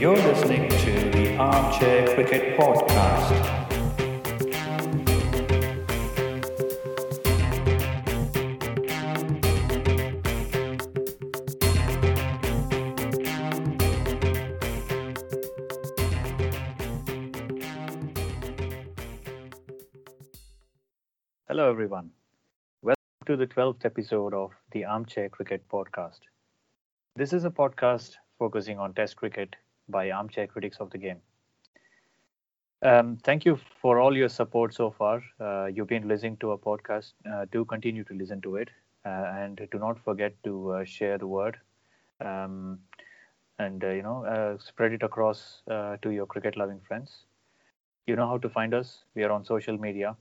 You're listening to the Armchair Cricket Podcast. Hello, everyone. Welcome to the 12th episode of the Armchair Cricket Podcast. This is a podcast focusing on Test cricket by armchair critics of the game. Um, thank you for all your support so far. Uh, you've been listening to our podcast. Uh, do continue to listen to it. Uh, and do not forget to uh, share the word um, and uh, you know spread it across to your cricket loving friends. You know how to find us. We are on social media.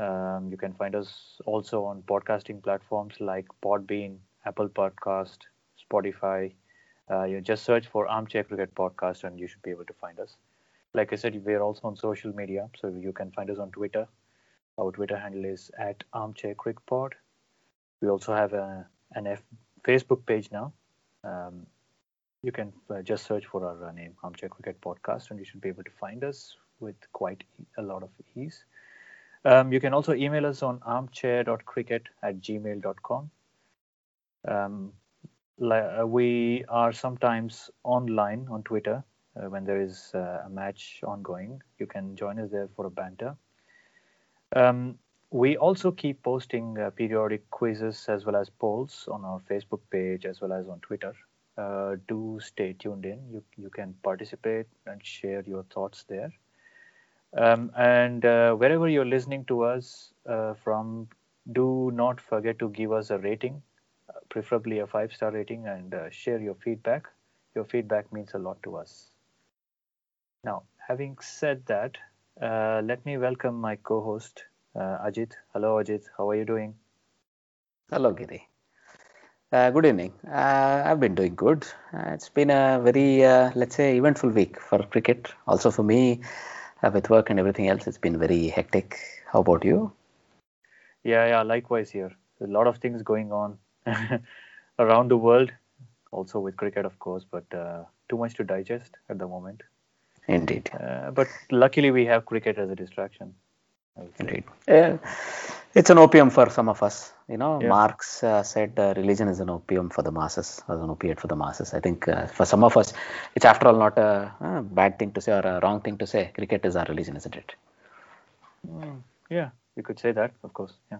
Um, you can find us also on podcasting platforms like Podbean, Apple Podcast, Spotify. Uh, you just search for Armchair Cricket Podcast and you should be able to find us. Like I said, we're also on social media, so you can find us on Twitter. Our Twitter handle is at Armchair Cricket Pod. We also have a, an F, Facebook page now. Um, you can uh, just search for our uh, name, Armchair Cricket Podcast, and you should be able to find us with quite a lot of ease. Um, you can also email us on armchair.cricket at gmail.com. Um, uh, we are sometimes online on Twitter uh, when there is uh, a match ongoing. You can join us there for a banter. Um, we also keep posting uh, periodic quizzes as well as polls on our Facebook page as well as on Twitter. Uh, do stay tuned in. You, you can participate and share your thoughts there. Um, and uh, wherever you're listening to us uh, from, do not forget to give us a rating, uh, preferably a five star rating, and uh, share your feedback. Your feedback means a lot to us. Now, having said that, uh, let me welcome my co host, uh, Ajit. Hello, Ajit. How are you doing? Hello, Giri. good evening. I've been doing good. it's been a very, let's say, eventful week for cricket. Also for me, uh, with work and everything else, it's been very hectic. How about you? Yeah, yeah, likewise here. A lot of things going on around the world, also with cricket, of course, but uh, too much to digest at the moment. Indeed. Uh, but luckily, we have cricket as a distraction. Indeed. Uh, it's an opium for some of us. You know, yeah. Marx uh, said uh, religion is an opium for the masses, or an opiate for the masses. I think uh, for some of us, it's after all not a, a, bad thing to say or a wrong thing to say. Cricket is our religion, isn't it? Mm, yeah, you could say that, of course. Yeah.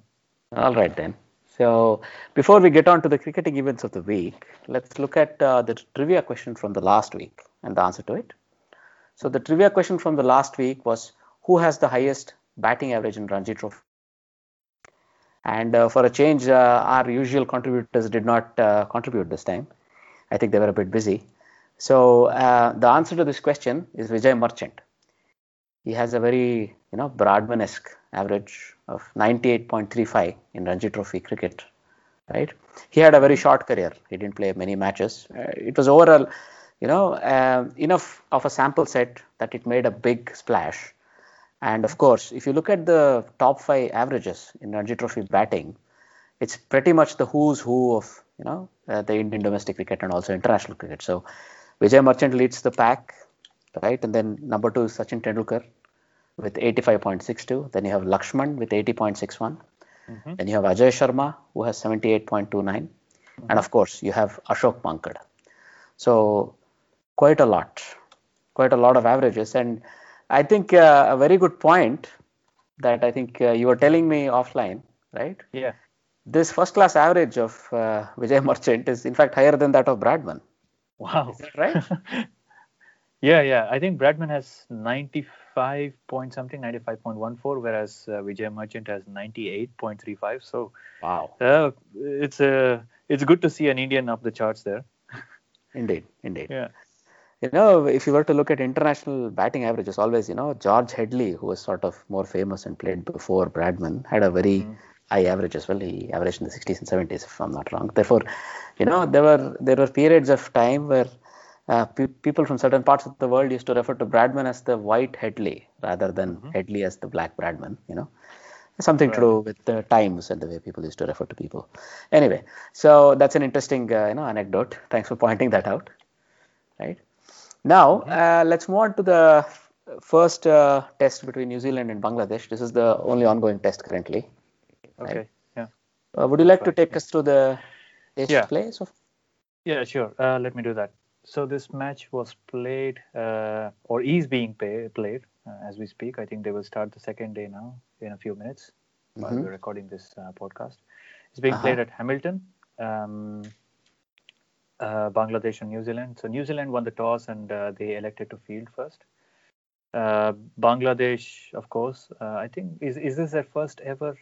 All right then. So before we get on to the cricketing events of the week, let's look at uh, the trivia question from the last week and the answer to it. So the trivia question from the last week was, who has the highest batting average in Ranji Trophy? And uh, for a change, uh, our usual contributors did not uh, contribute this time. I think they were a bit busy. So uh, the answer to this question is Vijay Merchant. He has a very, you know, Bradman-esque average of 98.35 in Ranji Trophy cricket. Right? He had a very short career. He didn't play many matches. Uh, it was overall, you know, uh, enough of a sample set that it made a big splash and of course, if you look at the top five averages in Ranji Trophy batting, it's pretty much the who's who of you know uh, the Indian domestic cricket and also international cricket. So Vijay Merchant leads the pack, right? And then number two is Sachin Tendulkar with 85.62. Then you have Lakshman with 80.61. Mm-hmm. Then you have Ajay Sharma who has 78.29. Mm-hmm. And of course, you have Ashok Mankad. So quite a lot, quite a lot of averages. And I think uh, a very good point that I think uh, you were telling me offline, right? Yeah. This first class average of uh, Vijay Merchant is in fact higher than that of Bradman. Wow. Is that right? yeah, yeah. I think Bradman has 95 point something, 95.14, whereas uh, Vijay Merchant has 98.35. So, wow. Uh, it's a uh, it's good to see an Indian up the charts there. indeed, indeed. Yeah you know, if you were to look at international batting averages, always, you know, George Headley, who was sort of more famous and played before Bradman, had a very mm. high average as well. He averaged in the 60s and 70s, if I'm not wrong. Therefore, you know, there were there were periods of time where uh, pe- people from certain parts of the world used to refer to Bradman as the white Headley rather than mm-hmm. Headley as the black Bradman. You know, something right. to do with the times and the way people used to refer to people. Anyway, so that's an interesting uh, you know anecdote. Thanks for pointing that out. Right. Now, uh, let's move on to the first uh, test between New Zealand and Bangladesh. This is the only ongoing test currently. Okay. Right. Yeah. Uh, would you like to take us through the test Yeah. play? So, Yeah, sure. Uh, let me do that. So this match was played, uh, or is being pay, played uh, as we speak. I think they will start the second day now in a few minutes while Mhm. we're recording this uh, podcast. It's being Uh-huh. played at Hamilton, um, uh, Bangladesh and New Zealand. So New Zealand won the toss and uh, they elected to field first. Uh, Bangladesh, of course, uh, I think is is this their first ever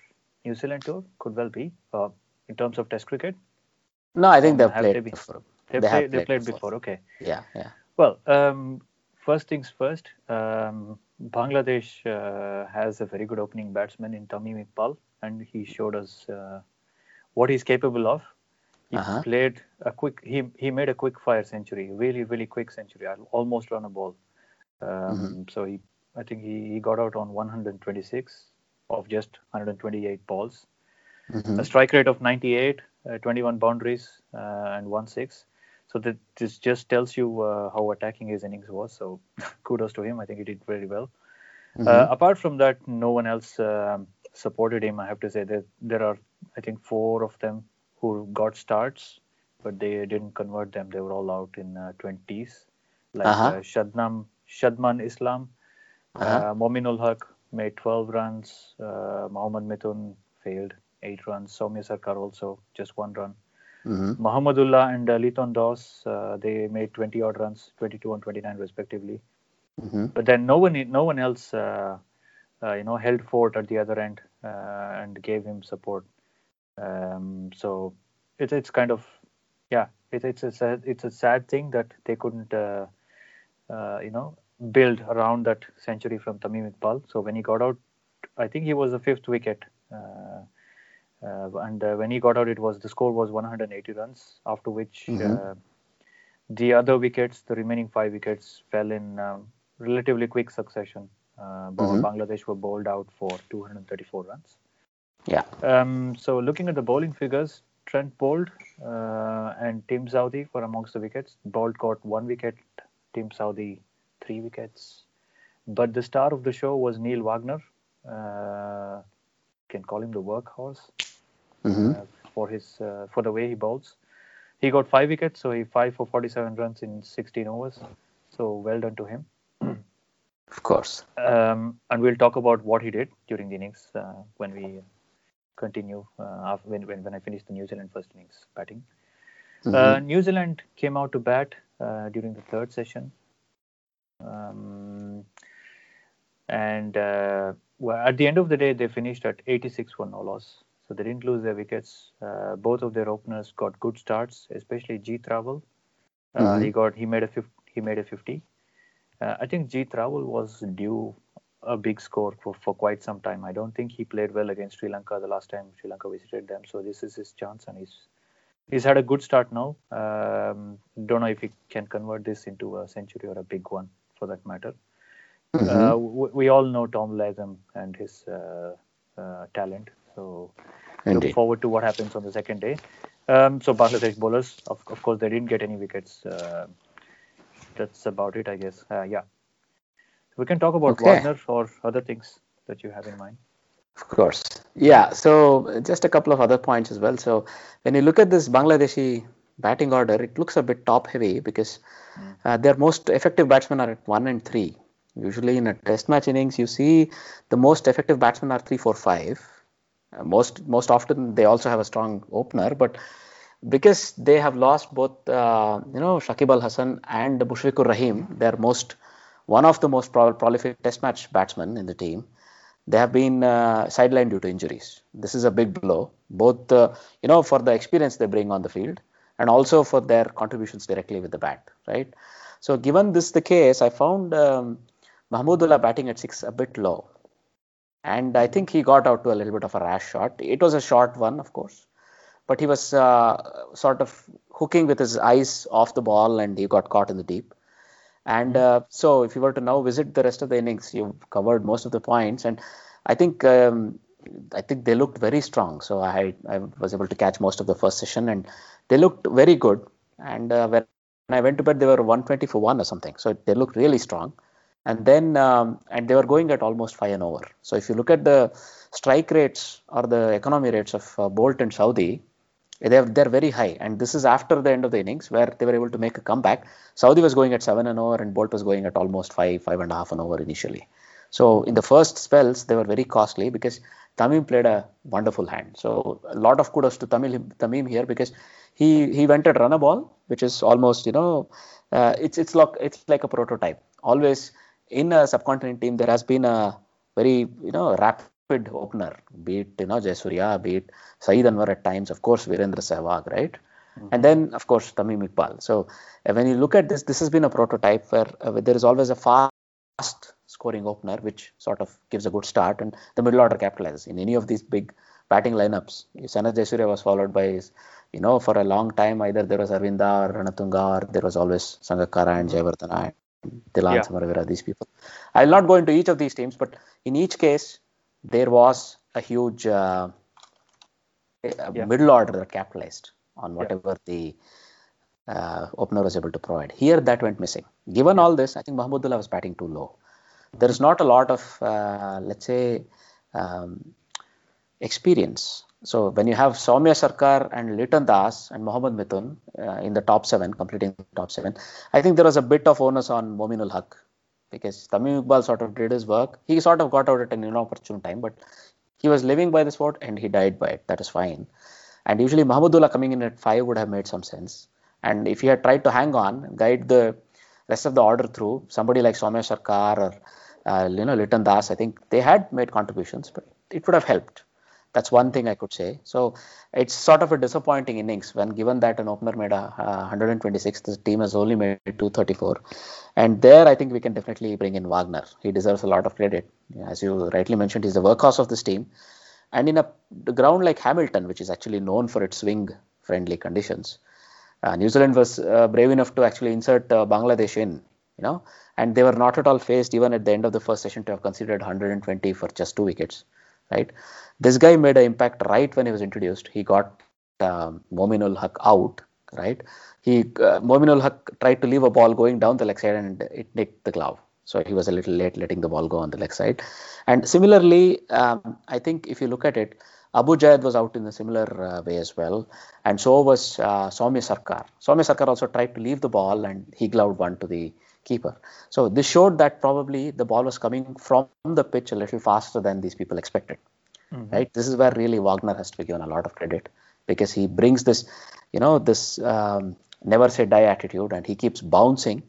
New Zealand tour? Could well be uh, in terms of Test cricket. no, I think Um, they've have they played been- before. They, They played, they played before. before. Okay. Yeah, yeah. Well, um, first things first. Um, Bangladesh uh, has a very good opening batsman in Tamim Iqbal, and he showed us uh, what he's capable of. He Uh-huh. played a quick. He he made a quick fire century, really really quick century, al- almost run a ball. Um, Mhm. So he, I think he, he got out on 126 of just 128 balls Mhm. a strike rate of 98, uh, 21 boundaries, uh, and one six. So that this just tells you uh, how attacking his innings was. So kudos to him. I think he did very well. Uh, Mhm. apart from that, no one else um, supported him. I have to say that there are, I think, four of them who got starts, but they didn't convert them. They were all out in uh, 20s, like Uh-huh. uh, Shadnam, Shadman Islam, Uh-huh. uh, Mominul Haq made 12 runs. Uh, Mohammad Mithun failed, 8 runs. Soumya Sarkar also, just 1 run. Mhm. Mahmudullah and uh, Das, uh, they made 20 odd runs, 22 and 29 respectively. Mhm. But then no one, no one else, uh, uh, you know, held fort at the other end uh, and gave him support. Um, so it's it's kind of, yeah, it, it's a sad, it's a sad thing that they couldn't, uh, uh, you know, build around that century from Tamim Iqbal. So when he got out, I think he was the fifth wicket. Uh, and uh, when he got out, it was the score was 180 runs. After which Mhm. uh, the other wickets, the remaining five wickets, fell in um, relatively quick succession. Uh, Mhm. Bangladesh were bowled out for 234 runs. Yeah. Um, so looking at the bowling figures, Trent Boult uh, and Tim Southee were amongst the wickets. Boult got one wicket, Tim Southee three wickets. But the star of the show was Neil Wagner. Can call him the workhorse Mhm. uh, for his uh, for the way he bowls. He got five wickets, so he five for 47 runs in 16 overs. So well done to him. Of course. Um, and we'll talk about what he did during the innings uh, when we continue uh, when, when when I finish the New Zealand first innings batting. Mhm. Uh, New Zealand came out to bat uh, during the third session. Um, and uh, well, at the end of the day, they finished at 86 for no loss. So they didn't lose their wickets. Uh, both of their openers got good starts, especially Jeet Raval. Uh, Mhm. He got he made a 50, he made a 50. Uh, I think Jeet Raval was due a big score for, for quite some time. I don't think he played well against Sri Lanka the last time Sri Lanka visited them. So this is his chance, and he's he's had a good start now. Um, don't know if he can convert this into a century or a big one for that matter. Mhm. Uh, we, we all know Tom Latham and his uh, uh, talent. So Indeed. look forward to what happens on the second day. Um, so Bangladesh bowlers, of, of course, they didn't get any wickets. Uh, that's about it, I guess. Uh, yeah. We can talk about Okay. Wagner or other things that you have in mind. Of course. Yeah. So just a couple of other points as well. So when you look at this Bangladeshi batting order, it looks a bit top heavy because uh, their most effective batsmen are at one and three. Usually in a test match innings, you see the most effective batsmen are three, four, five. Uh, most most often they also have a strong opener, but because they have lost both, uh, you know, Shakib Al Hasan and Mushfiqur Rahim, their most one of the most pro- prolific test match batsmen in the team they have been uh, sidelined due to injuries. This is a big blow, both uh, you know for the experience they bring on the field and also for their contributions directly with the bat, right? So given this the case, I found um, Mahmudullah batting at six a bit low, and I think he got out to a little bit of a rash shot. It was a short one, of course, but he was uh, sort of hooking with his eyes off the ball, and he got caught in the deep. And uh, so, if you were to now visit the rest of the innings, you've covered most of the points, and I think um, I think they looked very strong. So I I was able to catch most of the first session, and they looked very good. And uh, I went to bed, they were 120 for one or something. So they looked really strong. And then, um, and they were going at almost five and over. So if you look at the strike rates or the economy rates of uh, Boult and Southee, they're, they're very high. And this is after the end of the innings where they were able to make a comeback. Southee was going at seven and over, and Boult was going at almost five, five and a half an over initially. So in the first spells, they were very costly because Tamim played a wonderful hand. So a lot of kudos to Tamim, Tamim here because he he went at run a ball, which is almost you know uh, it's it's like it's like a prototype. Always in a subcontinent team, there has been a very you know rapid opener, be it you know Jayasuriya, be it Saeed Anwar at times, of course Virender Sehwag, right? Mm-hmm. And then of course Tamim Iqbal. So uh, when you look at this, this has been a prototype where uh, there is always a fast scoring opener, which sort of gives a good start, and the middle order capitalizes. In any of these big batting lineups, Sanath Jayasuriya was followed by his, you know, for a long time, either there was Aravinda or Ranatunga, or there was always Sangakkara and Jayawardene and Thilan yeah. Samaraweera, these people. I'll not go into each of these teams, but in each case, there was a huge uh, yeah. middle order that capitalized on whatever yeah. the uh, opener was able to provide. Here, that went missing. Given all this, I think Mahmudullah was batting too low there is not a lot of, uh, let's say, um, experience. So when you have Soumya Sarkar and Liton Das and Mohammad Mithun uh, in the top seven, completing the top seven, I think there was a bit of onus on Mominul Haq because Tamim Iqbal sort of did his work. He sort of got out at an inopportune time, but he was living by the sport and he died by it. That is fine. And usually Mahmudullah coming in at five would have made some sense. And if he had tried to hang on, guide the rest of the order through, somebody like Soumya Sarkar or uh, you know, Liton Das, I think they had made contributions, but it would have helped. That's one thing I could say. So it's sort of a disappointing innings when given that an opener made a uh, 126, the team has only made 234. And there, I think we can definitely bring in Wagner. He deserves a lot of credit. As you rightly mentioned, he's the workhorse of this team. And in a ground like Hamilton, which is actually known for its swing friendly conditions, uh, New Zealand was uh, brave enough to actually insert uh, Bangladesh in, you know, and they were not at all faced even at the end of the first session to have considered 120 for just two wickets right? This guy made an impact right when he was introduced. He got um, Mominul Haq out right? He uh, Mominul Haq tried to leave a ball going down the leg side and it nicked the glove. So he was a little late letting the ball go on the leg side. And similarly um, I think if you look at it Abu Jayed was out in a similar uh, way as well, and so was uh, Soumya Sarkar. Soumya Sarkar also tried to leave the ball, and he gloved one to the keeper. So this showed that probably the ball was coming from the pitch a little faster than these people expected. Mm-hmm. Right. This is where really Wagner has to be given a lot of credit because he brings this, you know, this um, never say die attitude, and he keeps bouncing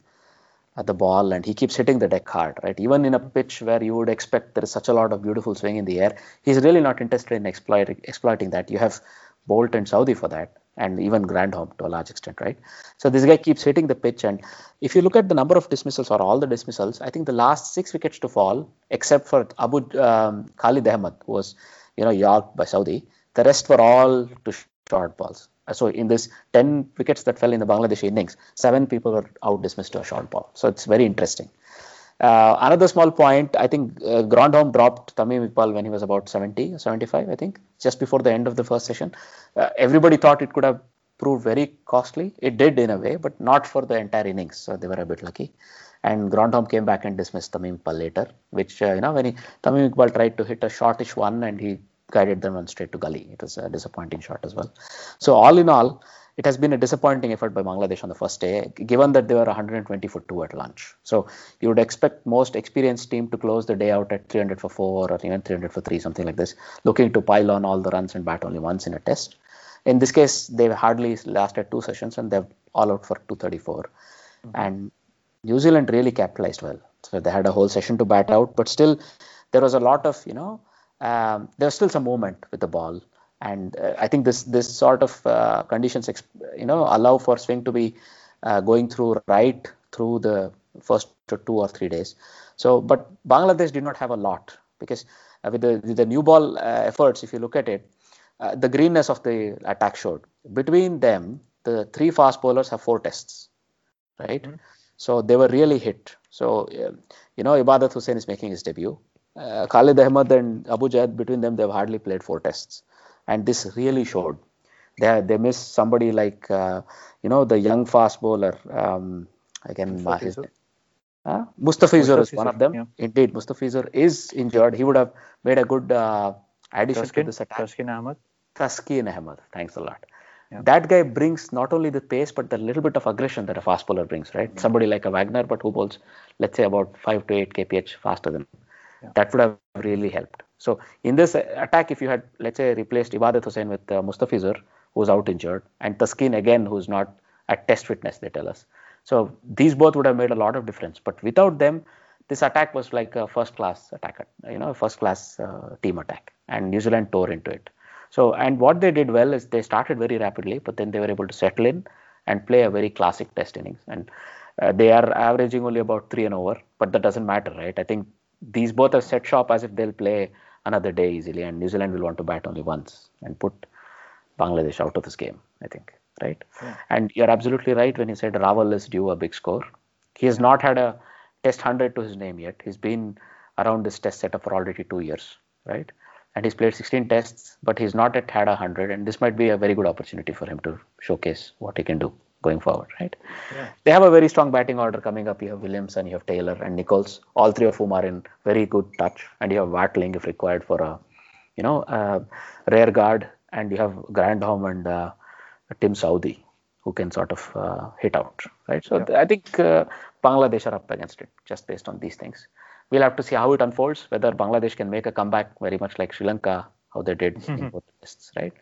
at the ball and he keeps hitting the deck hard, right? Even in a pitch where you would expect there is such a lot of beautiful swing in the air, he's really not interested in exploiting exploiting that. You have Boult and Southee for that and even Grandhomme to a large extent, right? So this guy keeps hitting the pitch, and if you look at the number of dismissals or all the dismissals, I think the last six wickets to fall, except for Abu um, Khalid Ahmed, who was you know yorked by Southee, the rest were all to short balls. So in this 10 wickets that fell in the Bangladesh innings, seven people were out dismissed to a short ball. So it's very interesting. Uh, another small point, I think uh, Grandhomme dropped Tamim Iqbal when he was about 70, 75, I think, just before the end of the first session. Uh, everybody thought it could have proved very costly. It did in a way, but not for the entire innings. So they were a bit lucky. And Grandhomme came back and dismissed Tamim Iqbal later, which, uh, you know, when he, Tamim Iqbal tried to hit a shortish one and he guided them on straight to gully. It was a disappointing shot as well. So all in all, it has been a disappointing effort by Bangladesh on the first day, given that they were 120 for two at lunch. So you would expect most experienced team to close the day out at 300 for four or even 300 for three, something like this, looking to pile on all the runs and bat only once in a test. In this case, they've hardly lasted two sessions and they're all out for 234. Mm-hmm. And New Zealand really capitalized well. So they had a whole session to bat out, but still there was a lot of, you know, um, there was still some movement with the ball and uh, I think this this sort of uh, conditions you know allow for swing to be uh, going through right through the first two or three days. So, but Bangladesh did not have a lot because uh, with the with the new ball uh, efforts, if you look at it, uh, the greenness of the attack showed. Between them, the three fast bowlers have four tests, right? Mm-hmm. So they were really hit. So you know, Ibadat Hussain is making his debut. Khalid Ahmed and Abu Jayed, between them, they've hardly played four tests and this really showed. They they miss somebody like uh, you know the young fast bowler. Um, again, uh, uh, Mustafizur is one of them. yeah. Indeed, Mustafizur is injured. He would have made a good uh, addition to Tuskin, this attack. Tuskin Ahmed. Taskin Ahmed. Thanks a lot. Yeah. That guy brings not only the pace but the little bit of aggression that a fast bowler brings, right? Somebody like a Wagner, but who bowls, let's say, about 5 to 8 kph faster than Yeah. that would have really helped. So in this attack, if you had, let's say, replaced Ibadat Hussain with uh, Mustafizur, who's out injured, and Taskin again, who's not at test fitness, they tell us. So these both would have made a lot of difference. But without them, this attack was like a first class attack, you know, first class uh, team attack, and New Zealand tore into it. So, and what they did well is they started very rapidly, but then they were able to settle in and play a very classic test innings. And uh, they are averaging only about three and over, but that doesn't matter, right? I think these both are set shop as if they'll play another day easily, and New Zealand will want to bat only once and put Bangladesh out of this game, I think, right? Yeah. And you're absolutely right when you said Raval is due a big score. He has not had a test 100 to his name yet. He's been around this test setup for already two years, right? And he's played 16 tests, but he's not yet had a 100. And this might be a very good opportunity for him to showcase what he can do going forward, right? Yeah. They have a very strong batting order coming up. You have Williamson, you have Taylor, and Nicholls. All three of whom are in very good touch. And you have Watling if required for a, you know, a rear guard. And you have Grandhomme and uh, Tim Southee who can sort of uh, hit out, right? So th- I think uh, Bangladesh are up against it just based on these things. We'll have to see how it unfolds. Whether Bangladesh can make a comeback, very much like Sri Lanka, how they did in both tests, right?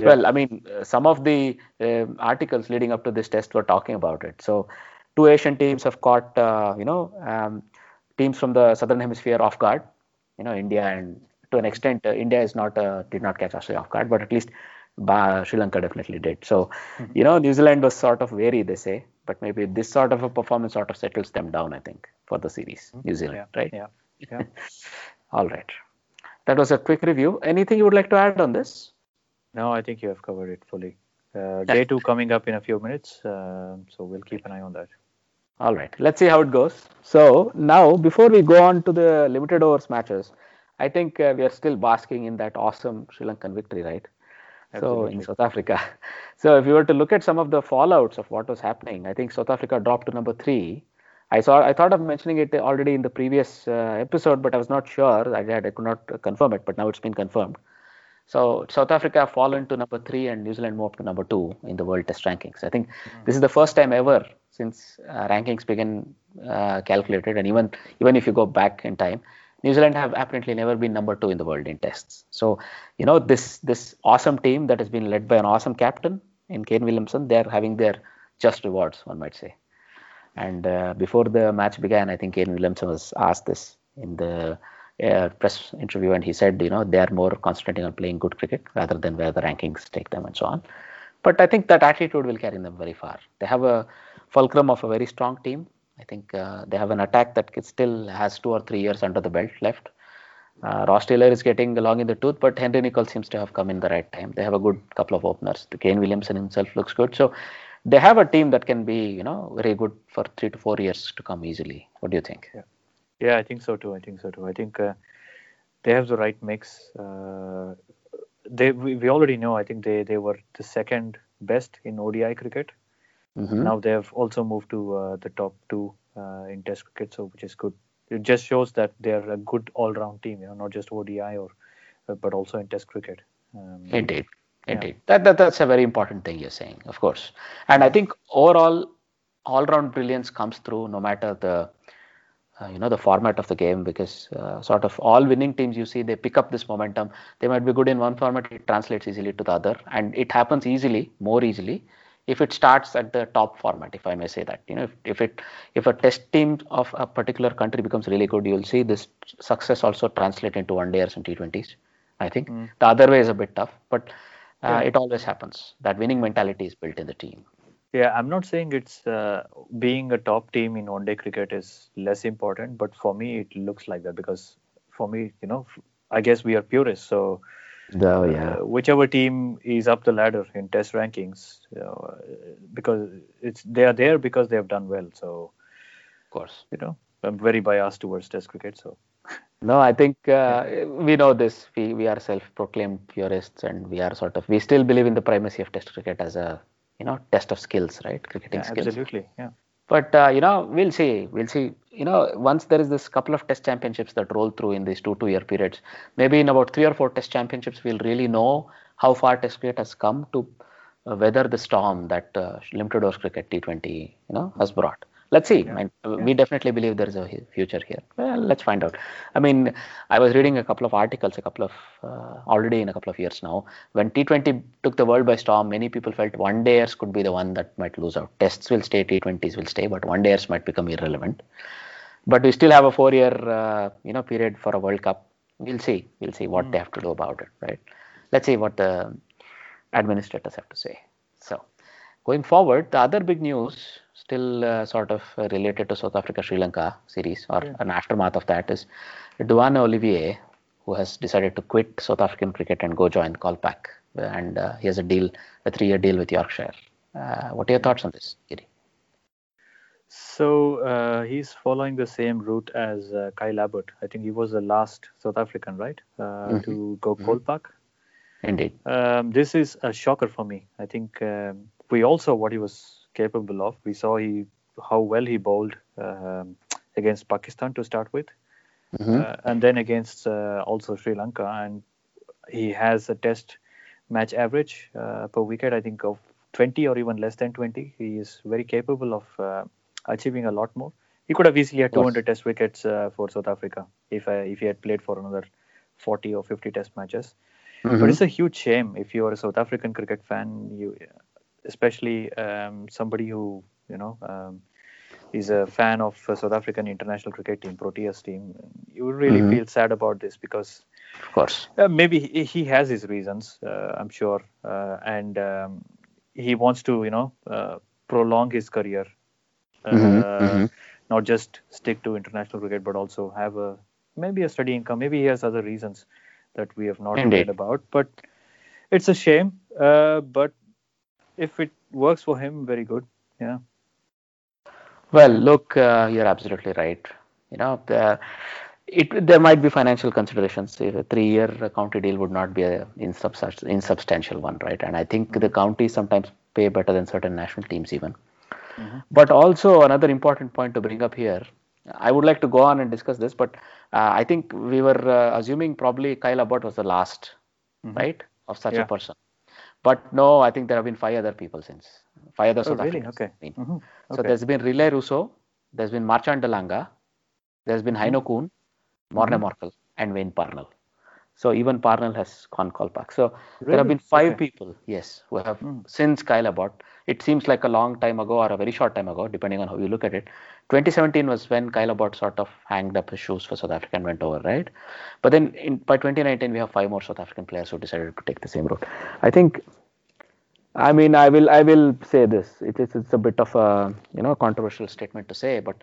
Yeah. Well, I mean, uh, some of the um articles leading up to this test were talking about it. So, two Asian teams have caught, uh, you know, um, teams from the southern hemisphere off guard. You know, India and to an extent, uh, India is not uh, did not catch Australia off guard, but at least ba- Sri Lanka definitely did. So, you know, New Zealand was sort of wary, they say, but maybe this sort of a performance sort of settles them down. I think for the series, New Zealand, Yeah. right? Yeah. Yeah. All right. That was a quick review. Anything you would like to add on this? No, I think you have covered it fully. Uh, day two coming up in a few minutes, uh, so we'll keep an eye on that. All right, let's see how it goes. So now, before we go on to the limited overs matches, I think uh, we are still basking in that awesome Sri Lankan victory, right? So in Absolutely. South Africa. So if you were to look at some of the fallouts of what was happening, I think South Africa dropped to number three. I saw, I thought of mentioning it already in the previous uh, episode, but I was not sure. I, had, I could not confirm it, but now it's been confirmed. So South Africa have fallen to number three, and New Zealand moved to number two in the World Test rankings. I think this is the first time ever since uh, rankings began uh, calculated, and even even if you go back in time, New Zealand have apparently never been number two in the world in tests. So you know this this awesome team that has been led by an awesome captain in Kane Williamson, they are having their just rewards, one might say. And uh, before the match began, I think Kane Williamson was asked this in the press interview, and he said, you know, they are more concentrating on playing good cricket rather than where the rankings take them and so on. But I think that attitude will carry them very far. They have a fulcrum of a very strong team. I think uh, they have an attack that still has two or three years under the belt left. Uh, Ross Taylor is getting along in the tooth, but Henry Nicholls seems to have come in the right time. They have a good couple of openers. The Kane Williamson himself looks good. So they have a team that can be, you know, very good for three to four years to come easily. What do you think? Yeah, I think so too. I think so too. I think uh, they have the right mix. Uh, they we, we already know. I think they they were the second best in ODI cricket. Mhm. Now they have also moved to uh, the top two uh, in Test cricket, so which is good. It just shows that they are a good all-round team. You know, not just ODI or uh, but also in Test cricket. Um, Indeed, Yeah. indeed. That, that that's a very important thing you're saying, of course. And I think overall, all-round brilliance comes through no matter the uh, you know the format of the game because uh, sort of all winning teams you see they pick up this momentum. They might be good in one format, it translates easily to the other, and it happens easily, more easily. If it starts at the top format, if I may say that, you know, if, if it if a test team of a particular country becomes really good, you'll see this success also translate into one days and T20s. I think the other way is a bit tough, but uh, it always happens. That winning mentality is built in the team. Yeah, I'm not saying it's uh, being a top team in one day cricket is less important, but for me it looks like that because for me, you know, I guess we are purists. So Oh uh, whichever team is up the ladder in test rankings, you know, uh, because it's they are there because they have done well. So of course. you know, I'm very biased towards test cricket. So No, I think uh, we know this. We we are self-proclaimed purists, and we are sort of we still believe in the primacy of Test cricket as a you know test of skills, right? Cricketing yeah, skills. Absolutely, yeah. But uh, you know, we'll see. We'll see. You know, once there is this couple of Test championships that roll through in these two two-year periods, maybe in about three or four Test championships, we'll really know how far Test cricket has come to uh, weather the storm that uh, limited overs cricket T20 you know has brought let's see. Yeah. Uh, we definitely believe there is a future here. Well let's find out. I mean i was reading a couple of articles a couple of uh, already in a couple of years now. When t20 took the world by storm many people felt one dayers could be the one that might lose out. Tests will stay t20s will stay but one dayers might become irrelevant. But we still have a four year uh, you know period for a world cup. We'll see. We'll see what mm. they have to do about it right? Let's see what the administrators have to say. So going forward the other big news still uh, sort of related to South Africa Sri Lanka series or yeah. an aftermath of that is Duanne Olivier, who has decided to quit South African cricket and go join Kolpak. And uh, he has a deal, a three year deal with Yorkshire. Uh, what are your thoughts on this, Giri? So uh, he's following the same route as uh, Kyle Abbott. I think he was the last South African, right, uh, mm-hmm. to go mm-hmm. Kolpak. Indeed. Um, this is a shocker for me. I think um, we all saw what he was capable of. We saw he how well he bowled um, against Pakistan to start with, mm-hmm. uh, and then against uh, also Sri Lanka, and he has a Test match average uh, per wicket, I think of 20 or even less than 20. He is very capable of uh, achieving a lot more. He could have easily had 200 Test wickets uh, for South Africa if uh, if he had played for another 40 or 50 Test matches. Mm-hmm. But it's a huge shame if you are a South African cricket fan. You especially um, somebody who you know um, is a fan of South African international cricket team, Proteas team, you really mm-hmm. feel sad about this because, of course, uh, maybe he, he, has his reasons. Uh, I'm sure, uh, and um, he wants to you know uh, prolong his career, uh, mm-hmm. mm-hmm. not just stick to international cricket, but also have a maybe a steady income. Maybe he has other reasons that we have not heard about, but it's a shame. Uh, but if it works for him, very good. Yeah. Well, look, uh, you're absolutely right. You know, the, it there might be financial considerations. If a three-year county deal would not be a insubstantial, insubstantial one, right? And I think mm-hmm. the counties sometimes pay better than certain national teams even. Mm-hmm. But also another important point to bring up here. I would like to go on and discuss this, but uh, I think we were uh, assuming probably Kyle Abbott was the last, mm-hmm. right, of such yeah. a person. But no, I think there have been five other people since. Five other oh, South really? Okay. Mm-hmm. okay. So there's been Rilee Rossouw, there's been Marchant de Lange, there's been mm-hmm. Heino Kuhn, Morne mm-hmm. Morkel, and Wayne Parnell. So even Parnell has gone Kolpak. So really? there have been five okay. people, yes, who have mm. since Kyle Abbott. It seems like a long time ago or a very short time ago, depending on how you look at it. 2017 was when Kyle Abbott sort of hanged up his shoes for South Africa and went over, right? But then in, by 2019, we have five more South African players who decided to take the same route. I think I mean, I will I will say this. It is it's a bit of a you know controversial statement to say, but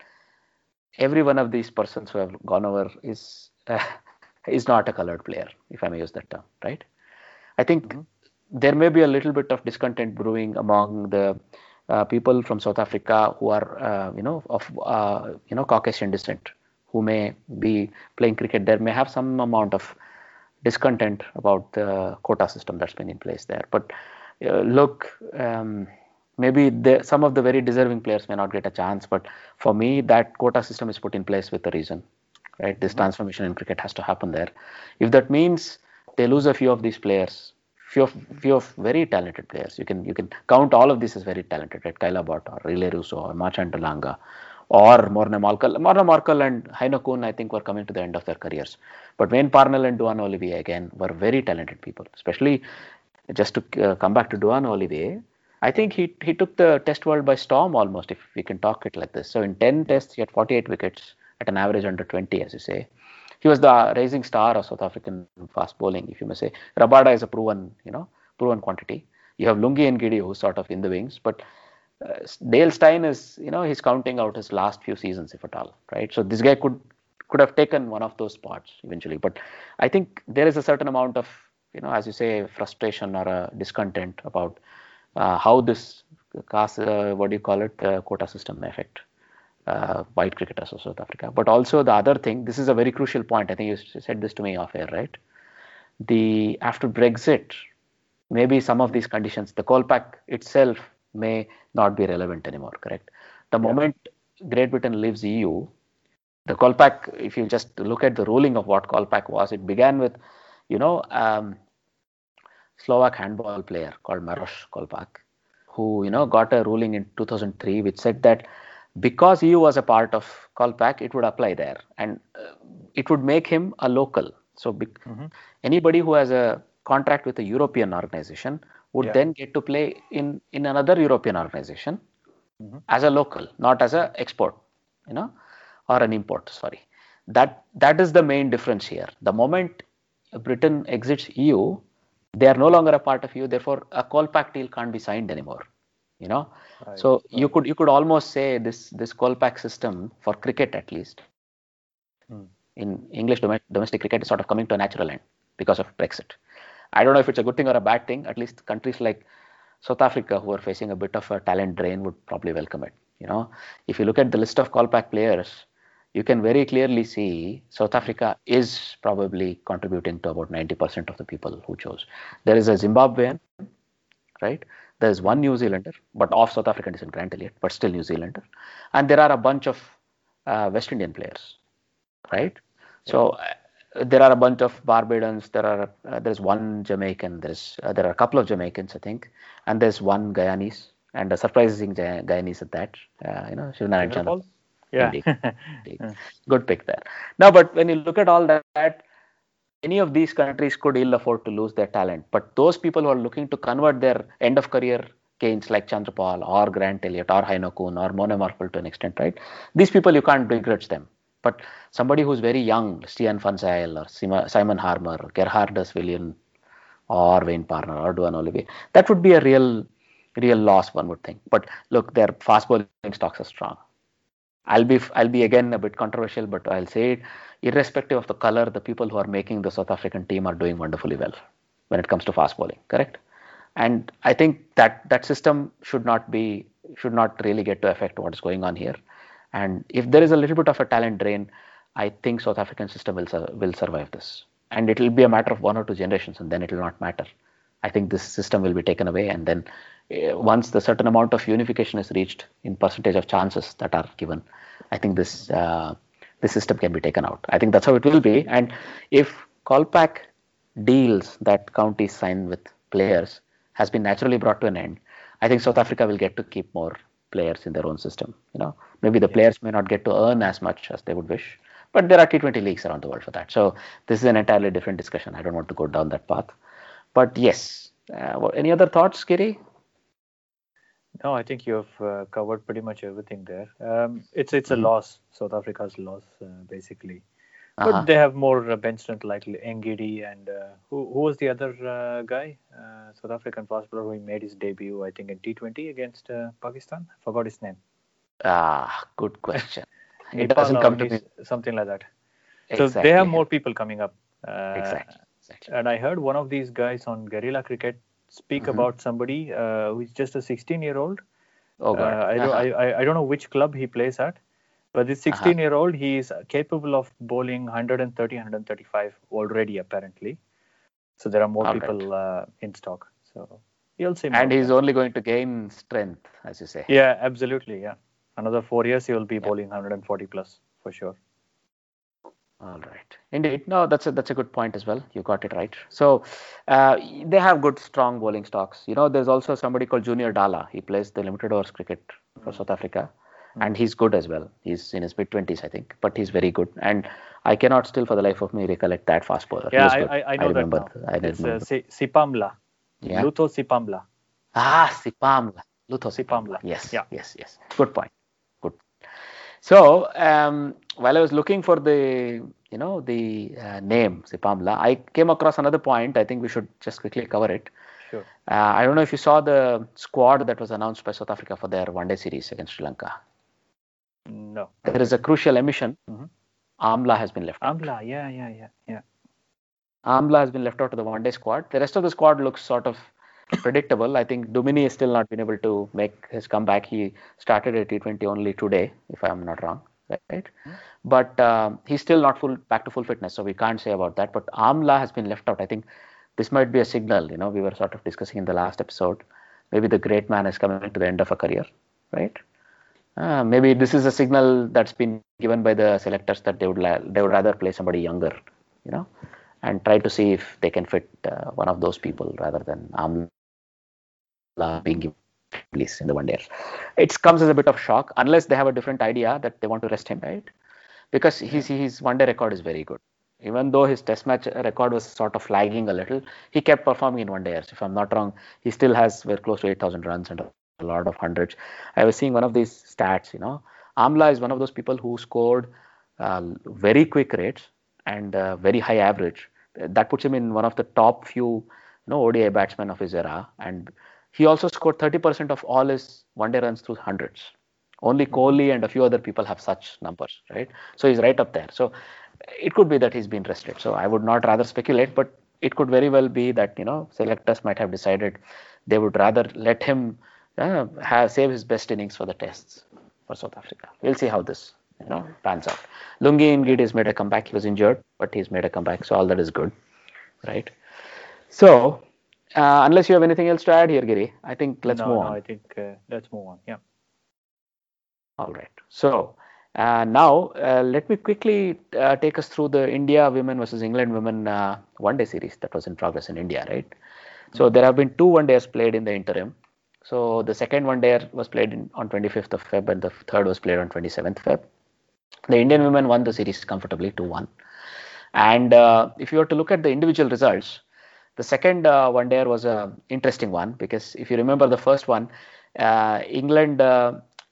every one of these persons who have gone over is uh, is not a colored player, if I may use that term, right? I think mm-hmm. there may be a little bit of discontent brewing among the uh, people from South Africa who are uh, you know of uh, you know Caucasian descent who may be playing cricket there may have some amount of discontent about the quota system that's been in place there, but uh, look, um, maybe the, some of the very deserving players may not get a chance, but for me, that quota system is put in place with a reason. Right, this transformation in cricket has to happen there. If that means they lose a few of these players, few of few of very talented players, you can you can count all of this as very talented, right? Kyle Abbott or Rilee Rossouw or Marchant de Lange or Morne Morkel. Morne Morkel and Heino Kuhn, I think, were coming to the end of their careers. But Wayne Parnell and Duanne Olivier, again, were very talented people, especially just to uh, come back to Duanne Olivier, I think he he took the test world by storm almost, if we can talk it like this. So in 10 tests, he had 48 wickets at an average under 20, as you say. He was the rising star of South African fast bowling, if you may say. Rabada is a proven, you know, proven quantity. You have Lungi Ngidi, who's sort of in the wings, but uh, Dale Steyn is, you know, he's counting out his last few seasons, if at all, right? So this guy could could have taken one of those spots eventually, but I think there is a certain amount of you know, as you say, frustration or a discontent about uh, how this cast, uh, what do you call it, uh, quota system may affect uh, white cricketers of South Africa. But also the other thing, this is a very crucial point. I think you said this to me off air, right? The after Brexit, maybe some of these conditions, the Kolpak itself may not be relevant anymore. Correct? The yeah. moment Great Britain leaves EU, the Kolpak, if you just look at the ruling of what Kolpak was, it began with, you know, um, Slovak handball player called Maroš Kolpak, who you know got a ruling in 2003 which said that because EU was a part of Kolpak, it would apply there, and uh, it would make him a local. So be- mm-hmm. anybody who has a contract with a European organization would yeah. then get to play in in another European organization mm-hmm. as a local, not as a export, you know, or an import. Sorry, that that is the main difference here. The moment Britain exits EU, they are no longer a part of EU. Therefore, a Kolpak deal can't be signed anymore. You know, right. so you could you could almost say this this Kolpak system for cricket at least hmm. in English domestic cricket is sort of coming to a natural end because of Brexit. I don't know if it's a good thing or a bad thing. At least countries like South Africa, who are facing a bit of a talent drain, would probably welcome it. You know, if you look at the list of Kolpak players, you can very clearly see South Africa is probably contributing to about 90% of the people who chose. There is a Zimbabwean, right? There's one New Zealander, but off South African descent, Grant Elliott, but still New Zealander. And there are a bunch of uh, West Indian players, right? Yeah. So uh, there are a bunch of Barbadians. There are uh, there's one Jamaican. There's uh, there are a couple of Jamaicans, I think, and there's one Guyanese and a surprising Guyanese at that. Uh, you know, Shivnarine Chandra. Yeah. Indeed. Indeed. Good pick there. Now, but when you look at all that, any of these countries could ill afford to lose their talent. But those people who are looking to convert their end of career gains like Chanderpaul or Grant Elliott or Heino Kuhn or Morne Morkel to an extent, right? These people you can't begrudge them. But somebody who's very young, Stiaan van Zyl or Simon Harmer, or Gerhardus Viljoen or Wayne Parnell or Duanne Olivier, that would be a real real loss, one would think. But look, their fast bowling stocks are strong. I'll be I'll be again a bit controversial, but I'll say it. Irrespective of the color, the people who are making the South African team are doing wonderfully well when it comes to fast bowling. Correct? And I think that that system should not be should not really get to affect what is going on here. And if there is a little bit of a talent drain, I think South African system will will survive this. And it will be a matter of one or two generations, and then it will not matter. I think this system will be taken away, and then uh, once the certain amount of unification is reached in percentage of chances that are given, I think this uh, this system can be taken out. I think that's how it will be. And if Kolpak deals that counties sign with players has been naturally brought to an end, I think South Africa will get to keep more players in their own system. You know, maybe the players may not get to earn as much as they would wish, but there are T20 leagues around the world for that. So this is an entirely different discussion. I don't want to go down that path. But yes, uh, any other thoughts, Giri? No, I think you've uh, covered pretty much everything there. Um, it's it's a mm-hmm. loss, South Africa's loss, uh, basically. Uh-huh. But they have more uh, bench strength like Ngidi and uh, who who was the other uh, guy, uh, South African fast bowler who made his debut, I think, in T20 against Pakistan. I forgot his name. Ah, good question. it doesn't come to me. Something like that. Exactly. So they have more people coming up. exactly. exactly. And I heard one of these guys on Guerrilla Cricket speak mm-hmm. about somebody uh, who is just a 16 year old. Oh, God. Uh, I, don't, uh-huh. I, I don't know which club he plays at, but this 16 uh-huh. year old, he is capable of bowling 130, 135 already, apparently. So there are more All people right. uh, in stock. So you'll see. And he's only going to gain strength, as you say. Yeah, absolutely. Yeah. Another four years, he will be yeah. bowling 140 plus for sure. All right. Indeed. No, that's a that's a good point as well. You got it right. So uh, they have good, strong bowling stocks. You know, there's also somebody called Junior Dala. He plays the limited overs cricket for South Africa, mm. and he's good as well. He's in his mid twenties, I think, but he's very good. And I cannot still, for the life of me, recollect that fast bowler. Yeah, I, I, I, know I remember, that now. I it's remember. Uh, Sipamla. Yeah. Lutho Sipamla. Ah, Sipamla. Lutho Sipamla. Yes. Yeah. Yes. Yes. Good point. So um, while I was looking for the you know the uh, name Sipamla, I came across another point. I think we should just quickly cover it. Sure. Uh, I don't know if you saw the squad that was announced by South Africa for their one-day series against Sri Lanka. No. There is a crucial omission. Mm-hmm. Amla has been left. Amla, out. yeah, yeah, yeah, yeah. Amla has been left out of the one-day squad. The rest of the squad looks sort of predictable. I think Duminy has still not been able to make his comeback. He started at T20 only today, if I'm not wrong, right? Mm-hmm. But um, he's still not full back to full fitness, so we can't say about that. But Amla has been left out. I think this might be a signal. You know, we were sort of discussing in the last episode. Maybe the great man is coming to the end of a career, right? Uh, maybe this is a signal that's been given by the selectors that they would la- they would rather play somebody younger, you know, and try to see if they can fit uh, one of those people rather than Amla being given place in the one day. It comes as a bit of shock unless they have a different idea that they want to rest him, right? Because his his one day record is very good even though his test match record was sort of lagging a little, he kept performing in one day. If I'm not wrong, he still has very close to 8,000 runs and a lot of hundreds. I was seeing one of these stats, you know, Amla is one of those people who scored uh, very quick rates and uh, very high average. That puts him in one of the top few, you know, ODI batsmen of his era. And he also scored 30% of all his one-day runs through hundreds. Only Kohli and a few other people have such numbers, right? So he's right up there. So it could be that he's been rested. So I would not rather speculate, but it could very well be that you know selectors might have decided they would rather let him uh, have save his best innings for the tests for South Africa. We'll see how this you know pans out. Lungi Ngidi has made a comeback. He was injured, but he's made a comeback, so all that is good, right? So uh, unless you have anything else to add here, Giri, I think let's no, move no, on. I think uh, let's move on. Yeah. All right. So uh, now, uh, let me quickly uh, take us through the India women versus England women uh, one day series that was in progress in India, right? So, there have been two one days played in the interim. So, the second one day was played in, on 25th of Feb, and the third was played on 27th Feb. The Indian women won the series comfortably 2 1. And uh, if you were to look at the individual results, the second uh, one day was an interesting one because if you remember the first one, England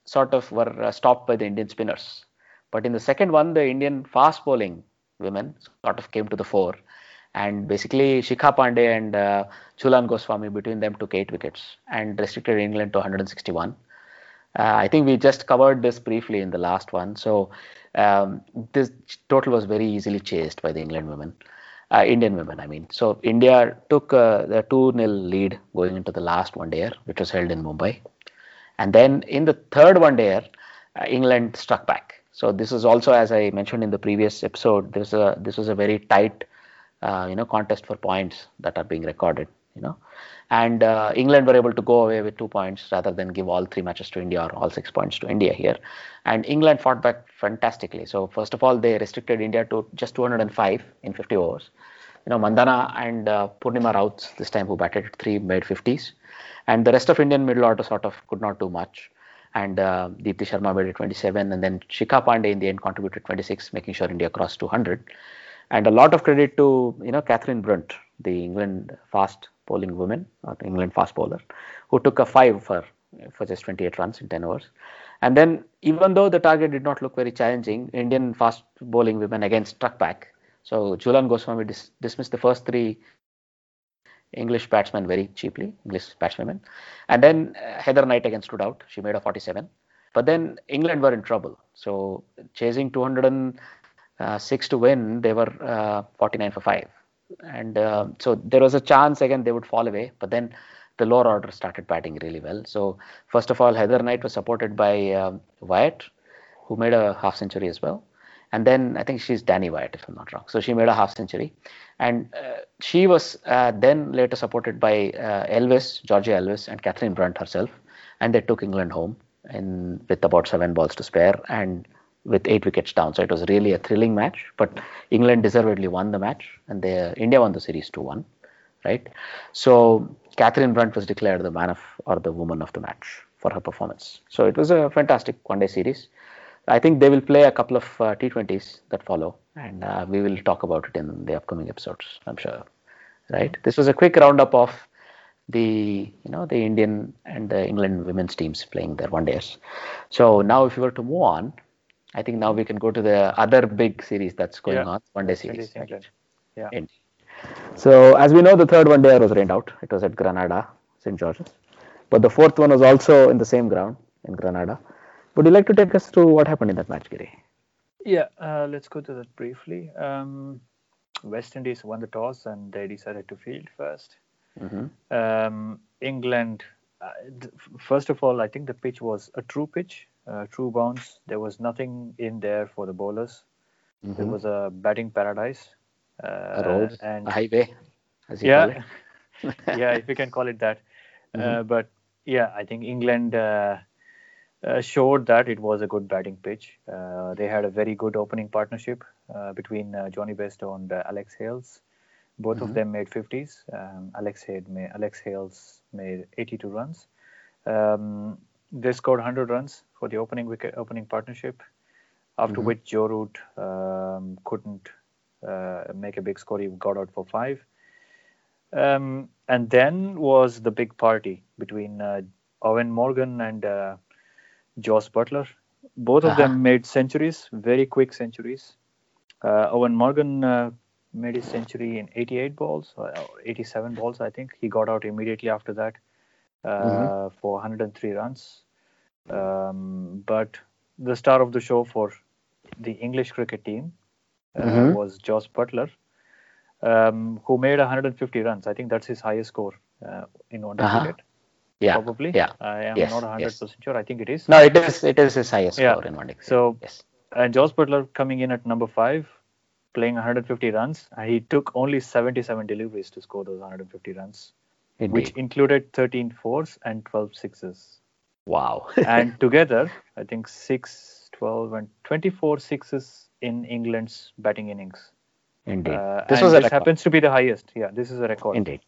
sort of were uh, stopped by the Indian spinners. But in the second one, the Indian fast bowling women sort of came to the fore. And basically, Shikha Pandey and uh, Jhulan Goswami between them took eight wickets and restricted England to 161. Uh, I think we just covered this briefly in the last one. So um, this total was very easily chased by the England women, uh, Indian women, I mean. So India took uh, the 2 0 lead going into the last one day, which was held in Mumbai. And then in the third one day, uh, England struck back. So this is also, as I mentioned in the previous episode, this a this was a very tight, uh, you know, contest for points that are being recorded. You know, and uh, England were able to go away with two points rather than give all three matches to India or all six points to India here. And England fought back fantastically. So first of all, they restricted India to just 205 in 50 overs. You know, Mandhana and uh, Purnima this time who batted at three made 50s and the rest of Indian middle order sort of could not do much. And uh, Deepti Sharma made it 27, and then Shikha Pandey in the end contributed 26, making sure India crossed 200. And a lot of credit to you know Katherine Brunt, the England fast bowling woman, or England fast bowler, who took a five for for just 28 runs in 10 overs. And then, even though the target did not look very challenging, Indian fast bowling women again struck back. So Jhulan Goswami dis- dismissed the first three English batsmen very cheaply, English batswomen. And then uh, Heather Knight again stood out. She made a 47. But then England were in trouble. So chasing 206 to win, they were uh, 49 for 5. And uh, so there was a chance again they would fall away. But then the lower order started batting really well. So first of all, Heather Knight was supported by um, Wyatt, who made a half century as well. And then I think she's danni Wyatt, if I'm not wrong. So she made a half century. And uh, she was uh, then later supported by uh, Elwiss, Georgia Elwiss, and Katherine Brunt herself. And they took England home in, with about seven balls to spare and with eight wickets down. So it was really a thrilling match. But England deservedly won the match, and they, India won the series 2 1. Right? So Katherine Brunt was declared the man of or the woman of the match for her performance. So it was a fantastic one day series. I think they will play a couple of uh, T20s that follow, and uh, we will talk about it in the upcoming episodes. I'm sure. Right. This was a quick roundup of the you know the Indian and the England women's teams playing their one days. So now, if you were to move on, I think now we can go to the other big series that's going Yeah. on, one day series. England. Yeah. Indeed. So as we know, the third one day was rained out. It was at Grenada, St George's, but the fourth one was also in the same ground in Grenada. Would you like to take us through what happened in that match, Giri? Yeah, uh, let's go to that briefly. Um, West Indies won the toss and they decided to field first. Mm-hmm. Um, England, uh, th- first of all, I think the pitch was a true pitch, uh, true bounce. There was nothing in there for the bowlers. It Mhm. was a batting paradise. Uh, a road, and a highway, as you call yeah, it. yeah, if you can call it that. Uh, Mhm. but yeah, I think England uh, uh, showed that it was a good batting pitch. Uh, they had a very good opening partnership uh, between uh, Jonny Bairstow and uh, Alex Hales. Both Mhm. of them made 50s. Um, Alex, made, Alex Hales made 82 runs. Um, they scored 100 runs for the opening wicket, opening partnership. After Mhm. which Joe Root um, couldn't uh, make a big score. He got out for five. Um, and then was the big party between uh, Eoin Morgan and uh, Jos Buttler. Both of Uh-huh. them made centuries, very quick centuries. Uh, Eoin Morgan uh, made his century in 88 balls, or 87 balls, I think. He got out immediately after that uh, Mhm. for 103 runs. Um, but the star of the show for the English cricket team uh, Mhm. was Jos Buttler, um, who made 150 runs. I think that's his highest score uh, in one day Uh-huh. cricket. Yeah. Probably. Yeah. I am Yes, not 100% sure. I think it is. No, it is. It is his highest Yeah. score in one day. So yes. and Jos Buttler coming in at number five, playing 150 runs. He took only 77 deliveries to score those 150 runs, Indeed. which included 13 fours and 12 sixes. Wow. and together, I think 6, 12, and 24 sixes in England's batting innings. Indeed. Uh, this was this record. happens to be the highest. Yeah, this is a record Indeed.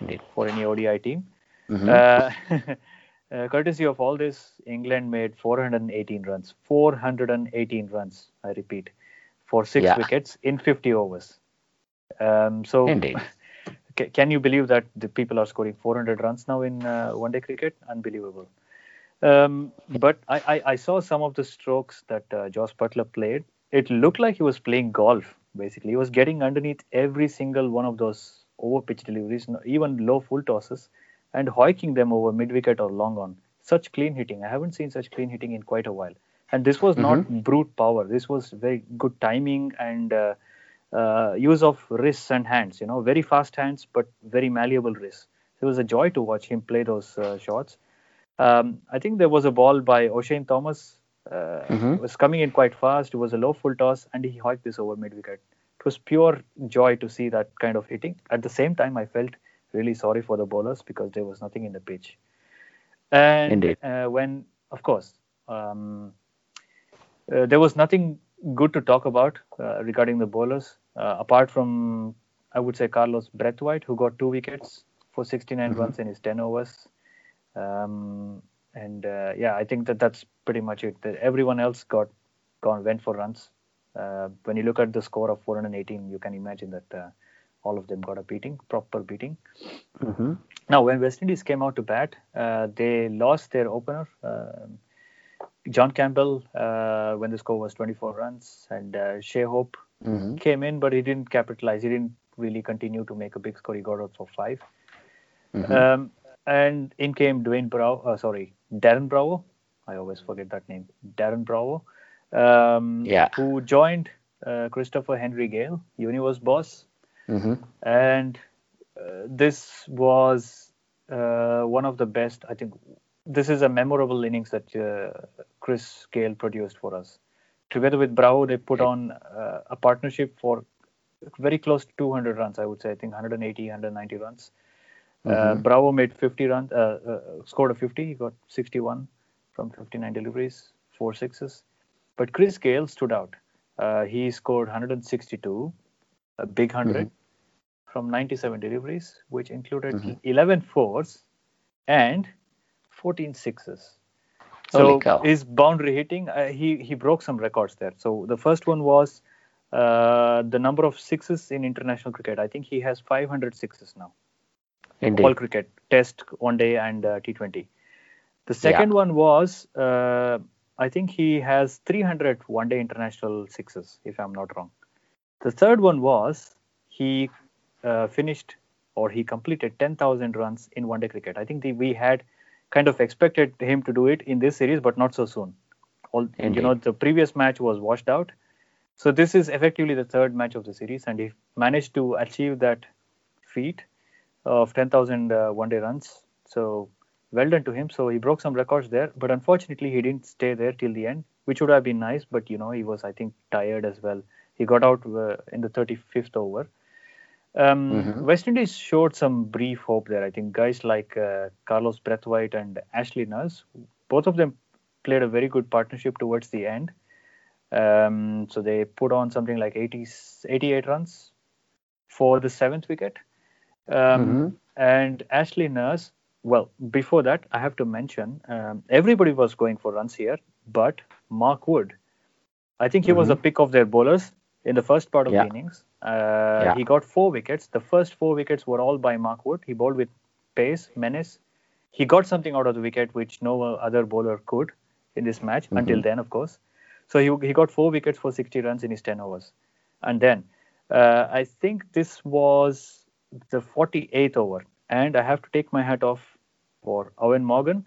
Indeed. for any ODI team. Mhm. Uh, uh, courtesy of all this, England made 418 runs. 418 runs, I repeat, for six Yeah. wickets in 50 overs. Um, so, Indeed. can you believe that the people are scoring 400 runs now in uh, one day cricket? Unbelievable. Um, but I, I, I saw some of the strokes that uh, Josh Buttler played. It looked like he was playing golf, basically. He was getting underneath every single one of those over pitch deliveries, even low full tosses, and hoiking them over mid wicket or long on. Such clean hitting. I haven't seen such clean hitting in quite a while. And this was not brute power. This was very good timing and uh, uh, use of wrists and hands. You know, very fast hands, but very malleable wrists. It was a joy to watch him play those uh, shots. Um, I think there was a ball by Oshane Thomas. Uh, Mhm. It was coming in quite fast. It was a low full toss, and he hoiked this over mid wicket. It was pure joy to see that kind of hitting. At the same time, I felt really sorry for the bowlers because there was nothing in the pitch. And Indeed. uh, when, of course, um, uh, there was nothing good to talk about uh, regarding the bowlers, uh, apart from, I would say, Carlos Brathwaite, who got two wickets for 69 Mhm. runs in his 10 overs. Um, and uh, yeah, I think that that's pretty much it. That everyone else got gone went for runs. Uh, when you look at the score of 418, you can imagine that uh, all of them got a beating, proper beating. Mhm. Now, when West Indies came out to bat, uh, they lost their opener, um John Campbell, uh, when the score was 24 runs, and uh, Shai Hope Mhm. came in, but he didn't capitalize. He didn't really continue to make a big score. He got out for five. Mhm. Um, and in came Dwayne Brow, uh, sorry, Darren Bravo. I always forget that name. Darren Bravo, um, Yeah. who joined uh, Christopher Henry Gayle, Universe boss, mm-hmm. and uh, this was uh, one of the best. I think this is a memorable innings that uh, Chris Gayle produced for us. Together with Bravo, they put on uh, a partnership for very close to 200 runs. I would say, I think 180, 190 runs. Uh, Mhm. Bravo made 50 runs, uh, uh, scored a 50. He got 61 from 59 deliveries, four sixes. But Chris Gayle stood out. Uh, he scored 162, a big 100 Mhm. from 97 deliveries, which included Mhm. 11 fours and 14 sixes. So his boundary hitting, uh, he he broke some records there. So the first one was uh, the number of sixes in international cricket. I think he has 500 sixes now Indeed. all cricket, Test, One Day, and uh, T20. The second one was, uh, I think he has 300 One Day international sixes, if I'm not wrong. The third one was he uh, finished or he completed 10,000 runs in One Day cricket. I think the, we had kind of expected him to do it in this series, but not so soon. All, you know, the previous match was washed out. So this is effectively the third match of the series, and he managed to achieve that feat of 10,000 uh, one day runs. So well done to him. So he broke some records there, but unfortunately he didn't stay there till the end, which would have been nice. But you know he was I think tired as well. He got out uh, in the 35th over. Um, Mhm. West Indies showed some brief hope there. I think guys like uh, Carlos Brathwaite and Ashley Nurse, both of them played a very good partnership towards the end. Um, so they put on something like 80, 88 runs for the seventh wicket. Um, Mhm. And Ashley Nurse, well, before that, I have to mention um, everybody was going for runs here, but Mark Wood, I think he was a pick of their bowlers in the first part of Yeah. the innings. Uh, Yeah. He got four wickets. The first four wickets were all by Mark Wood. He bowled with pace, menace. He got something out of the wicket which no other bowler could in this match until then, of course. So he, he got four wickets for 60 runs in his 10 overs. And then uh, I think this was the 48th over. And I have to take my hat off for Eoin Morgan.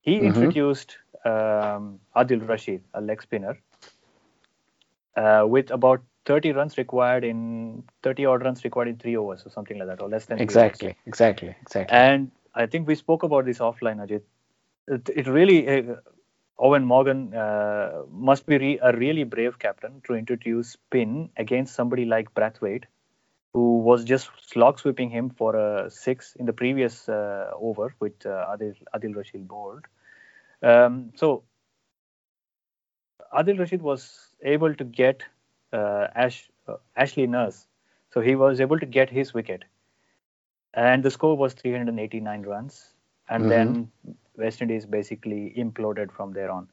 He Mhm. introduced um, Adil Rashid, a leg spinner, uh, with about 30 runs required in 30 odd runs required in three overs or something like that, or less than. Exactly, exactly, exactly. And I think we spoke about this offline, Ajit. It, it really, uh, Eoin Morgan uh, must be re- a really brave captain to introduce spin against somebody like Brathwaite, who was just slog sweeping him for a six in the previous uh, over with uh, Adil, Adil Rashid bowled. Um, so Adil Rashid was able to get uh, Ash, uh, Ashley Nurse. So he was able to get his wicket and the score was 389 runs and Mhm. then west indies basically imploded from there on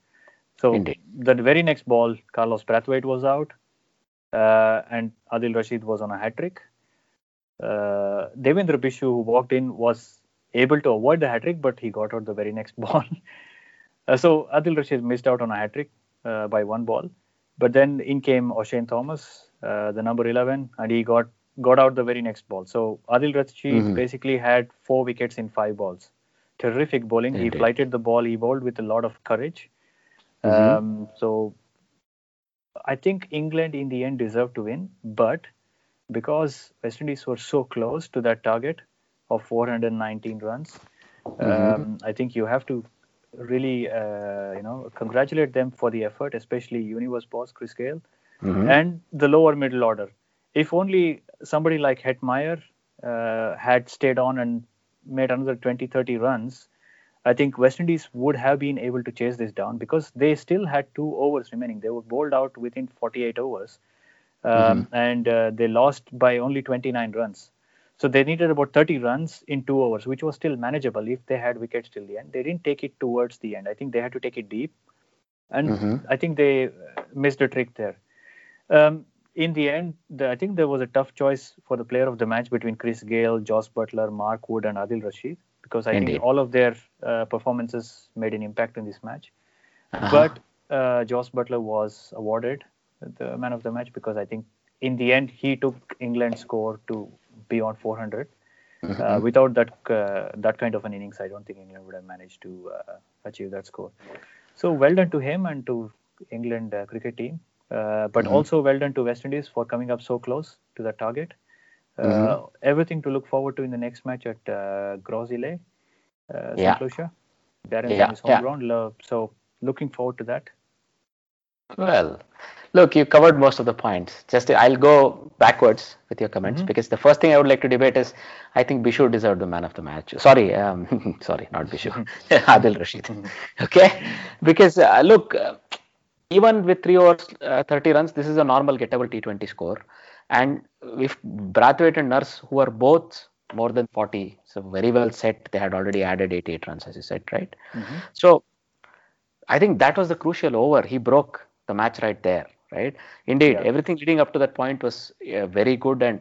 so Indeed. the very next ball carlos brathwaite was out uh, and adil rashid was on a hat trick uh, devendra bishoo who walked in was able to avoid the hat trick but he got out the very next ball Uh, so adil rashid missed out on a hat trick uh, by one ball but then in came Oshane Thomas, uh, the number 11, and he got got out the very next ball. So Adil Rashid Mhm. basically had four wickets in five balls. Terrific bowling. He Indeed. flighted the ball. He bowled with a lot of courage. Mhm. Um, so I think England in the end deserved to win, but because West Indies were so close to that target of 419 runs, um, I think you have to really, uh, you know, congratulate them for the effort, especially Universe boss Chris Gayle Mhm. and the lower middle order. If only somebody like Hetmyer uh, had stayed on and made another 20, 30 runs, I think West Indies would have been able to chase this down because they still had two overs remaining. They were bowled out within 48 overs, um, and uh, they lost by only 29 runs. So they needed about 30 runs in two overs, which was still manageable if they had wickets till the end. They didn't take it towards the end. I think they had to take it deep, and Mhm. I think they uh, missed a trick there. Um, in the end, the, I think there was a tough choice for the player of the match between Chris Gayle, Jos Buttler, Mark Wood, and Adil Rashid because I Indeed. think all of their uh, performances made an impact in this match. Uh-huh. But uh, Jos Buttler was awarded the man of the match because I think in the end he took England's score to beyond 400. Uh, Mhm. without that uh, that kind of an innings, I don't think England would have managed to uh, achieve that score. So well done to him and to England uh, cricket team, uh, but Mhm. also well done to West Indies for coming up so close to that target. Uh, Mhm. Everything to look forward to in the next match at uh, Gros Islet, uh, Yeah. St. Lucia. Darren Yeah, his home yeah. ground. So looking forward to that. Well, look, you covered most of the points. Just I'll go backwards with your comments Mhm. because the first thing I would like to debate is I think Bishoo deserved the man of the match. Sorry, um, sorry, not Bishoo, Adil Rashid. Okay, because uh, look, uh, even with three overs, uh, 30 runs, this is a normal gettable T20 score. And if Brathwaite and Nurse, who are both more than 40, so very well set, they had already added 88 runs, as you said, right? Mhm. So I think that was the crucial over. He broke the match right there, right? Indeed, Yeah. everything leading up to that point was uh, very good. And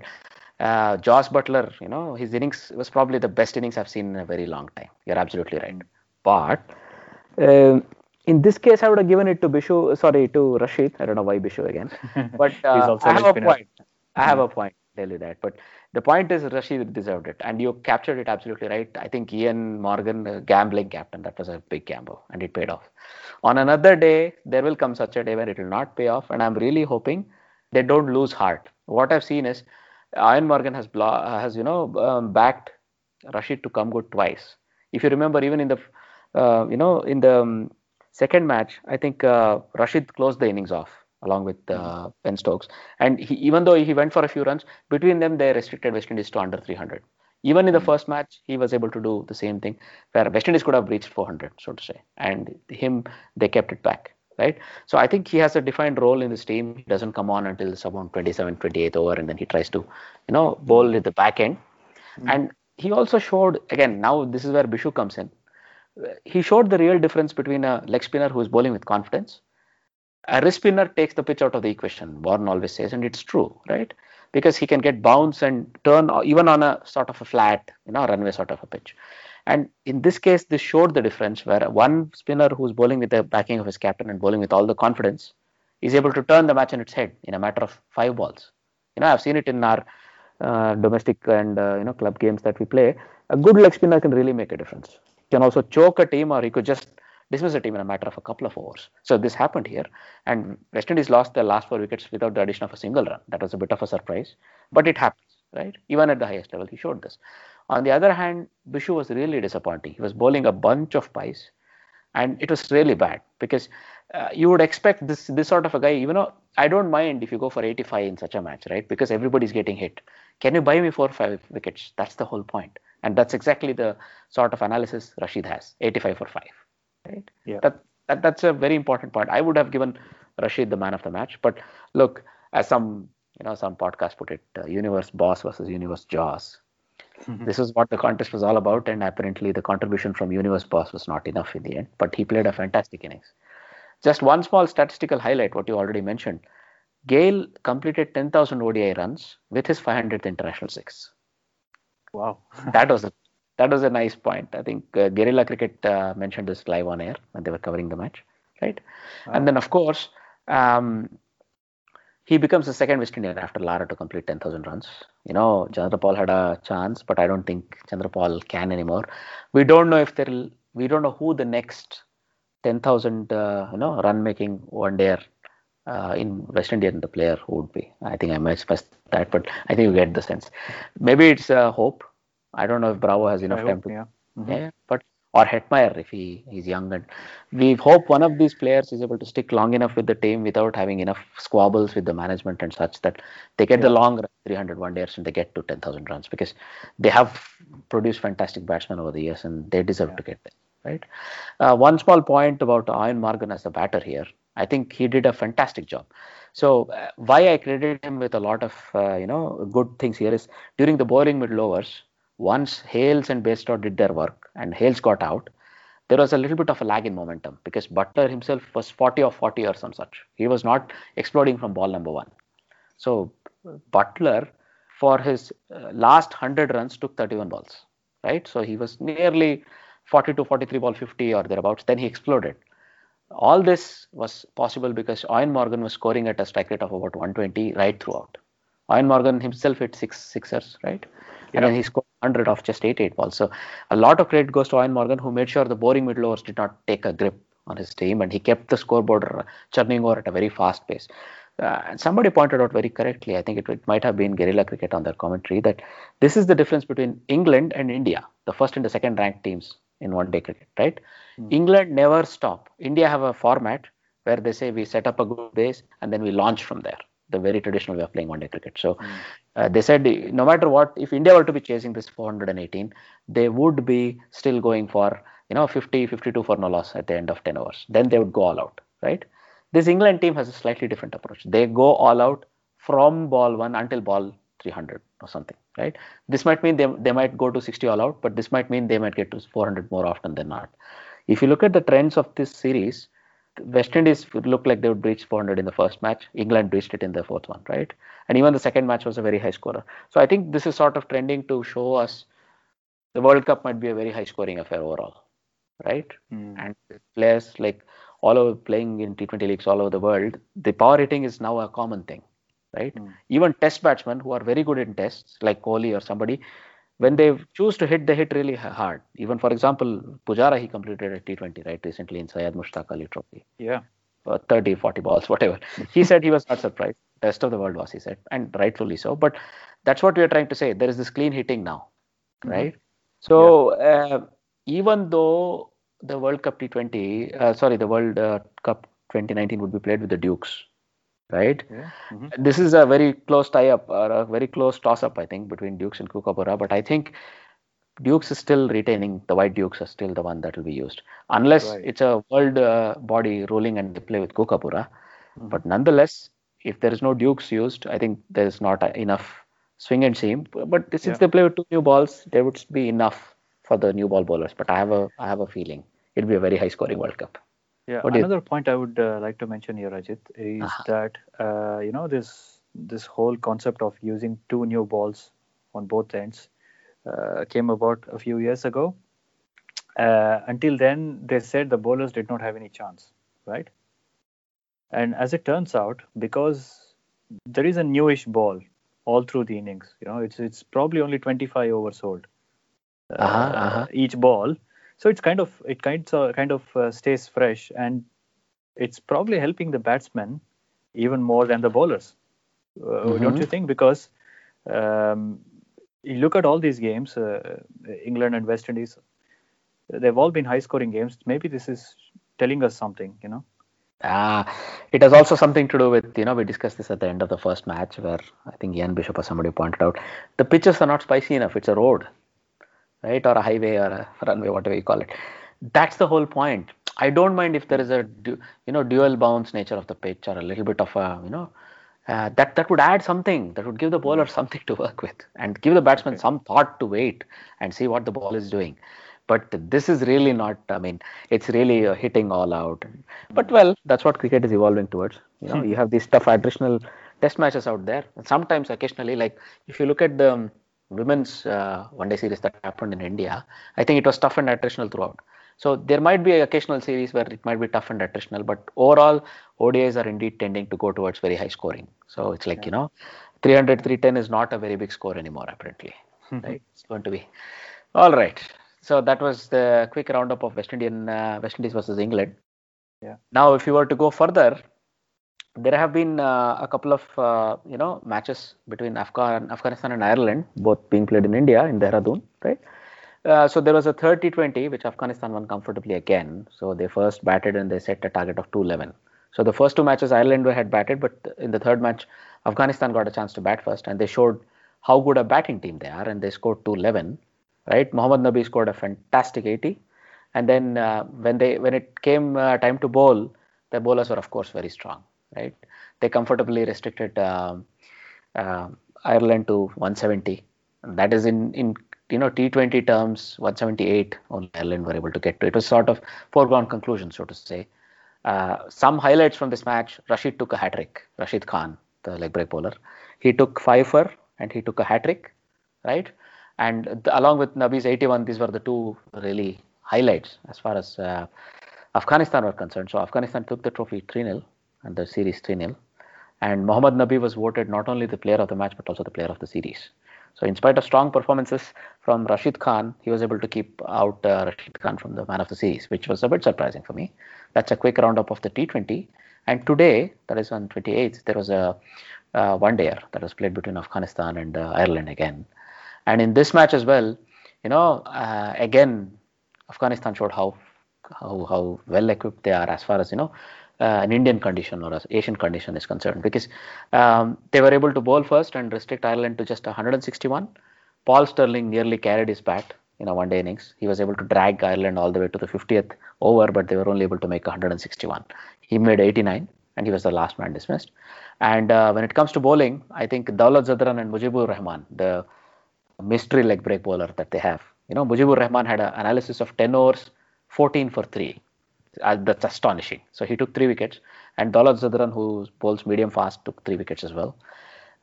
uh, Josh Buttler, you know, his innings was probably the best innings I've seen in a very long time. You're absolutely right. But um, in this case, I would have given it to Bishoo, sorry, to Rashid. I don't know why Bishoo again. But He's uh, also I have a point. I have a point. Tell you that. But the point is, Rashid deserved it, and you captured it absolutely right. I think Ian Morgan, uh, gambling captain, that was a big gamble, and it paid off. On another day, there will come such a day where it will not pay off, and I'm really hoping they don't lose heart. What I've seen is, Ian Morgan has blo- has you know um, backed Rashid to come good twice. If you remember, even in the uh, you know in the um, second match, I think uh, Rashid closed the innings off along with uh, Ben Stokes, and he, even though he went for a few runs, between them they restricted West Indies to under 300. Even in the first match, he was able to do the same thing, where West Indies could have reached 400, so to say, and him they kept it back right? So I think he has a defined role in this team. He doesn't come on until around 27, 28 over, and then he tries to, you know, bowl at the back end. Mm-hmm. And he also showed again. Now this is where Bishoo comes in. He showed the real difference between a leg spinner who is bowling with confidence. A wrist spinner takes the pitch out of the equation. Warne always says, and it's true, right? Because he can get bounce and turn even on a sort of a flat, you know, runway sort of a pitch. And in this case, this showed the difference where one spinner who's bowling with the backing of his captain and bowling with all the confidence is able to turn the match on its head in a matter of five balls. You know, I've seen it in our uh, domestic and uh, you know club games that we play. A good leg spinner can really make a difference. He can also choke a team, or he could just dismiss a team in a matter of a couple of overs. So this happened here, and West Indies lost their last four wickets without the addition of a single run. That was a bit of a surprise, but it happens, right? Even at the highest level, he showed this. On the other hand, Bishoo was really disappointing. He was bowling a bunch of pies, and it was really bad because uh, you would expect this this sort of a guy. You know, I don't mind if you go for 85 in such a match, right? Because everybody's getting hit. Can you buy me four or five wickets? That's the whole point, and that's exactly the sort of analysis Rashid has. 85 for five, right? Yeah. That, that that's a very important point. I would have given Rashid the man of the match, but look, as some you know some podcast put it, uh, universe boss versus universe jaws Mm-hmm. This is what the contest was all about, and apparently the contribution from Universe Boss was not enough in the end. But he played a fantastic innings. Just one small statistical highlight, what you already mentioned. Gayle completed 10,000 ODI runs with his 500th international six. Wow, that was a that was a nice point. I think uh, Guerrilla Cricket uh, mentioned this live on air when they were covering the match, right? Wow. And then of course, um, he becomes the second West Indian after Lara to complete 10,000 runs. You know, Chanderpaul had a chance, but I don't think Chanderpaul can anymore. We don't know if there'll, we don't know who the next 10,000 uh, you know run making one day uh, in West Indian the player who would be. I think I might specify that, but I think you get the sense. Maybe it's a hope. I don't know if Bravo has enough I time hope, to. Yeah. Mm-hmm. yeah, but or Hetmyer if he he's young and we hope one of these players is able to stick long enough with the team without having enough squabbles with the management and such that they get yeah. the long 300 one days and they get to 10,000 runs because they have produced fantastic batsmen over the years and they deserve yeah. to get there right uh, one small point about Eoin Morgan as the batter here I think he did a fantastic job so uh, why I credit him with a lot of uh, you know good things here is during the bowling middle overs once Hales and Bairstow did their work and Hales got out, there was a little bit of a lag in momentum because Buttler himself was 40 or 40 or some such. He was not exploding from ball number one. So Buttler, for his uh, last 100 runs, took 31 balls, right? So he was nearly 40 to 43 ball 50 or thereabouts. Then he exploded. All this was possible because Eoin Morgan was scoring at a strike rate of about 120 right throughout. Eoin Morgan himself hit six sixers, right? And then he scored 100 off just 8 8 balls. So a lot of credit goes to Eoin Morgan, who made sure the boring middle overs did not take a grip on his team, and he kept the scoreboard churning over at a very fast pace. Uh, and somebody pointed out very correctly, I think it, it, might have been Guerrilla Cricket on their commentary, that this is the difference between England and India, the first and the second ranked teams in one day cricket, right? Mm. England never stop. India have a format where they say we set up a good base and then we launch from there the very traditional way of playing one day cricket. So mm. uh, they said no matter what, if India were to be chasing this 418, they would be still going for you know 50, 52 for no loss at the end of 10 overs. Then they would go all out, right? This England team has a slightly different approach. They go all out from ball one until ball 300 or something, right? This might mean they, they might go to 60 all out, but this might mean they might get to 400 more often than not. If you look at the trends of this series, West Indies looked like they would reach 400 in the first match. England reached it in the fourth one, right? And even the second match was a very high scorer. So I think this is sort of trending to show us the World Cup might be a very high scoring affair overall, right? Mm. And players like all over playing in T20 leagues all over the world, the power hitting is now a common thing, right? Mm. Even test batsmen who are very good in tests, like Kohli or somebody, when they choose to hit, they hit really hard. Even for example, Pujara, he completed a T20 right recently in Syed Mushtaq Ali Trophy. Yeah. Uh, 30, 40 balls, whatever. he said he was not surprised. The rest of the world was, he said, and rightfully so. But that's what we are trying to say. There is this clean hitting now, mm-hmm. right? So uh, even though the World Cup T20, uh, sorry, the World uh, Cup 2019 would be played with the Dukes, right? Yeah. hmm This is a very close tie-up or a very close toss-up, I think, between Dukes and Kookaburra. But I think Dukes is still retaining the White Dukes are still the one that will be used, unless Right. it's a world uh, body ruling and they play with Kookaburra. Mhm. But nonetheless, if there is no Dukes used, I think there is not enough swing and seam. But since Yeah. they play with two new balls, there would be enough for the new ball bowlers. But I have a I have a feeling it'll be a very high-scoring World Cup. Yeah, What another point I would uh, like to mention here, Ajit, is Uh-huh. that uh, you know this this whole concept of using two new balls on both ends uh, came about a few years ago. Uh, until then, they said the bowlers did not have any chance, right? And as it turns out, because there is a newish ball all through the innings, you know, it's it's probably only 25 overs old uh, Uh-huh, uh-huh. each ball. So it's kind of it kind of kind of uh, stays fresh, and it's probably helping the batsmen even more than the bowlers. Uh, Don't you think? Because um, you look at all these games, uh, England and West Indies, they've all been high-scoring games. Maybe this is telling us something, you know. Ah, it has also something to do with, you know, we discussed this at the end of the first match where I think Ian Bishop or somebody pointed out the pitches are not spicy enough. It's a road, right? Or a highway or a runway, whatever you call it. That's the whole point. I don't mind if there is a, you know, dual bounce nature of the pitch or a little bit of a, you know, uh, that that would add something that would give the bowler something to work with and give the batsman Okay. some thought to wait and see what the ball is doing but this is really not i mean it's really uh, hitting all out but well that's what cricket is evolving towards you know you have these tough additional test matches out there and sometimes occasionally like if you look at the um, women's uh, one day series that happened in india i think it was tough and attritional throughout so there might be occasional series where it might be tough and attritional, but overall ODIs are indeed tending to go towards very high scoring. So it's like you know, 300, 310 is not a very big score anymore apparently. right? It's going to be all right. So that was the quick roundup of West Indian uh, West Indies versus England. Yeah. Now, if you were to go further, there have been uh, a couple of uh, you know matches between Afghan, Afghanistan and Ireland, both being played in India in Dehradun, right? Uh, so there was a 30-20 which Afghanistan won comfortably again. So they first batted and they set a target of 211. So the first two matches Ireland had batted, but in the third match Afghanistan got a chance to bat first and they showed how good a batting team they are and they scored 211. Right, Mohammad Nabi scored a fantastic 80, and then uh, when they when it came uh, time to bowl, the bowlers were of course very strong. Right, they comfortably restricted um uh, Ireland to 170. And that is in in you know T20 terms 178 only Ireland were able to get to. It was sort of foregone conclusion, so to say. Uh, some highlights from this match: Rashid took a hat trick. Rashid Khan, the leg break bowler, he took five for and he took a hat trick, right? And th- along with Nabi's 81, these were the two really highlights as far as uh, Afghanistan were concerned. So Afghanistan took the trophy 3-0 the series 3-0. And Mohammad Nabi was voted not only the player of the match but also the player of the series. So in spite of strong performances from Rashid Khan, he was able to keep out uh, Rashid Khan from the man of the series, which was a bit surprising for me. That's a quick roundup of the T20. And today, that is on 28th, there was a uh, one dayer that was played between Afghanistan and uh, Ireland again. And in this match as well, you know, uh, again, Afghanistan showed how how how well equipped they are as far as you know an Indian condition or an Asian condition is concerned because um, they were able to bowl first and restrict Ireland to just 161. Paul Stirling nearly carried his bat in a one-day innings. He was able to drag Ireland all the way to the 50th over, but they were only able to make 161. He made 89, and he was the last man dismissed. And uh, when it comes to bowling, I think Dawlat Zadran and Mujeeb Ur Rahman, the mystery leg break bowler that they have. You know, Mujeeb Ur Rahman had an analysis of 10 overs, 14 for 3. Uh, that's astonishing. So he took three wickets, and Dawlat Zadran, who bowls medium fast, took three wickets as well.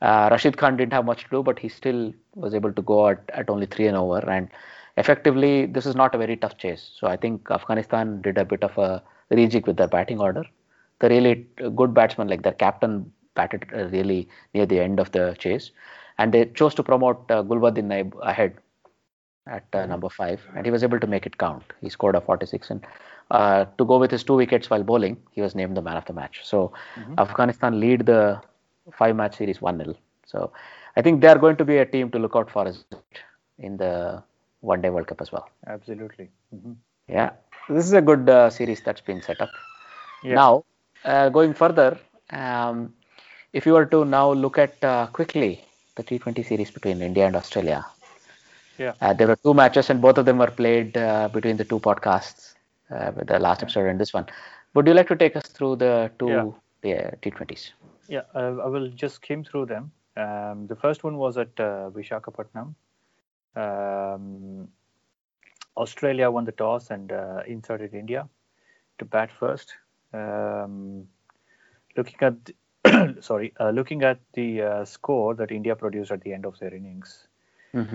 Uh, Rashid Khan didn't have much to do, but he still was able to go at, at only three and over. And effectively, this is not a very tough chase. So I think Afghanistan did a bit of a rejig with their batting order. The really good batsmen, like their captain, batted uh, really near the end of the chase, and they chose to promote uh, Naib ahead at uh, number five, and he was able to make it count. He scored a 46, and uh, to go with his two wickets while bowling, he was named the man of the match. So Afghanistan lead the five-match series 1-0. So I think they are going to be a team to look out for in the One Day World Cup as well. Absolutely. Mm-hmm. Yeah, this is a good uh, series that's been set up. Yeah. Now, uh, going further, um, if you were to now look at uh, quickly the T20 series between India and Australia, Yeah. uh, there were two matches and both of them were played uh, between the two podcasts, uh, with the last episode and this one. Would you like to take us through the two Yeah. uh, T20s? Yeah, uh, I will just skim through them. Um, the first one was at uh, Vishakhapatnam. Um, Australia won the toss and uh, inserted India to bat first. Um, looking at sorry, uh, looking at the uh, score that India produced at the end of their innings,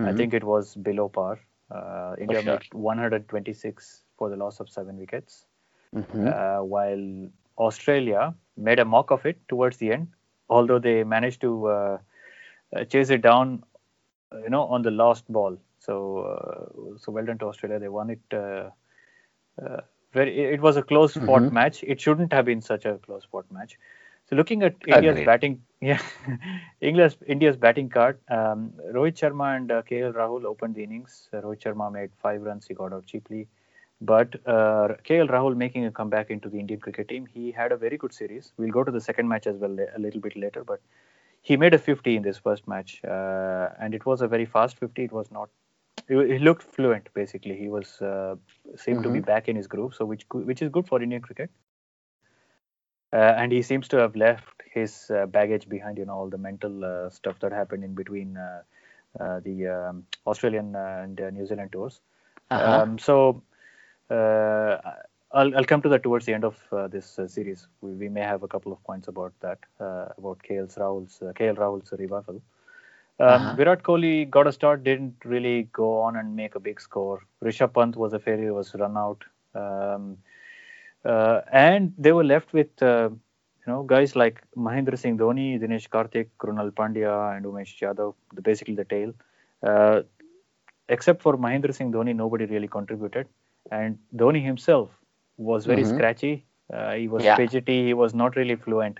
I Mhm. think it was below par. Uh, India sure. made 126 for the loss of seven wickets Mhm. uh, while Australia made a mock of it towards the end, although they managed to uh, uh, chase it down, you know, on the last ball. So, uh, so well done to Australia. They won it. Uh, uh, very. It was a close fought Mhm. match. It shouldn't have been such a close fought match. So, looking at India's Agreed. batting, yeah, India's India's batting card. Um, Rohit Sharma and uh, KL Rahul opened the innings. Uh, Rohit Sharma made five runs. He got out cheaply. But uh, KL Rahul making a comeback into the Indian cricket team, he had a very good series. We'll go to the second match as well a little bit later, but he made a 50 in this first match, uh, and it was a very fast 50. It was not. He, looked fluent basically. He was uh, seemed to be Mhm. back in his groove, so which which is good for Indian cricket. Uh, and he seems to have left his uh, baggage behind, you know, all the mental uh, stuff that happened in between uh, uh, the um, Australian uh, and uh, New Zealand tours. Uh-huh. Um, so I'll, I'll come to that towards the end of uh, this uh, series. We, we may have a couple of points about that, uh, about KL's Rahul's, uh, KL Rahul's revival. Um, Uh-huh. Virat Kohli got a start, didn't really go on and make a big score. Rishabh Pant was a failure, was run out. Um, uh, and they were left with, uh, you know, guys like Mahendra Singh Dhoni, Dinesh Karthik, Krunal Pandya, and Umesh Yadav, the, basically the tail. Uh, except for Mahendra Singh Dhoni, nobody really contributed. And Dhoni himself was very Mhm. scratchy. Uh, he was Yeah. fidgety. He was not really fluent.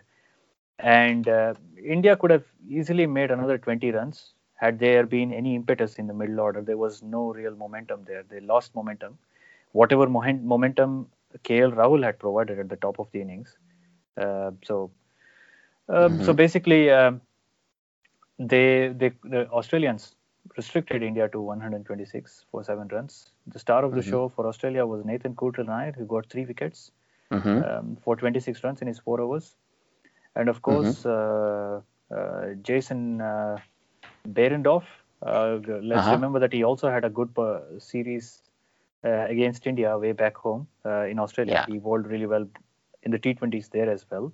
And uh, India could have easily made another 20 runs had there been any impetus in the middle order. There was no real momentum there. They lost momentum. Whatever momentum KL Rahul had provided at the top of the innings. Uh, so, um, so Mhm. basically, um, they, they the Australians restricted India to 126 for seven runs. The star of the Mhm. show for Australia was Nathan Coulter Nile, who got three wickets Mhm. um, for 26 runs in his four overs. And of course, uh, uh, Jason uh. Uh, let's Uh-huh. remember that he also had a good uh, series uh, against India way back home uh, in Australia. Yeah. He bowled really well in the T20s there as well.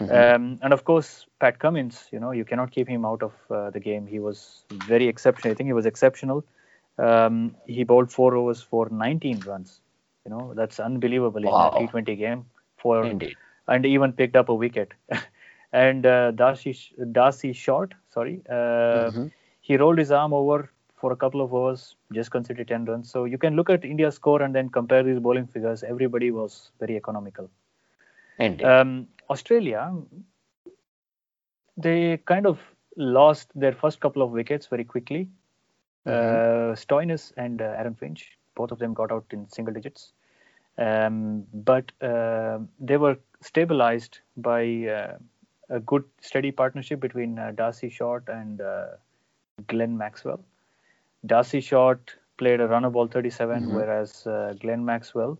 Mhm. Um, and of course, Pat Cummins, you know, you cannot keep him out of uh, the game. He was very exceptional. I think he was exceptional. Um, he bowled four overs for 19 runs. You know, that's unbelievable Wow. in a T20 game. For Indeed. and even picked up a wicket. and uh, D'Arcy D'Arcy Short, sorry, uh, Mhm. he rolled his arm over for a couple of overs, just considered 10 runs. So you can look at India's score and then compare these bowling figures. Everybody was very economical. Um, Australia, they kind of lost their first couple of wickets very quickly. Uh, Stoinis and uh, Aaron Finch, both of them got out in single digits. Um, but uh, they were stabilized by uh, a good, steady partnership between uh, D'Arcy Short and uh, Glenn Maxwell. D'Arcy Short played a runner ball 37, Mhm. whereas uh, Glenn Maxwell,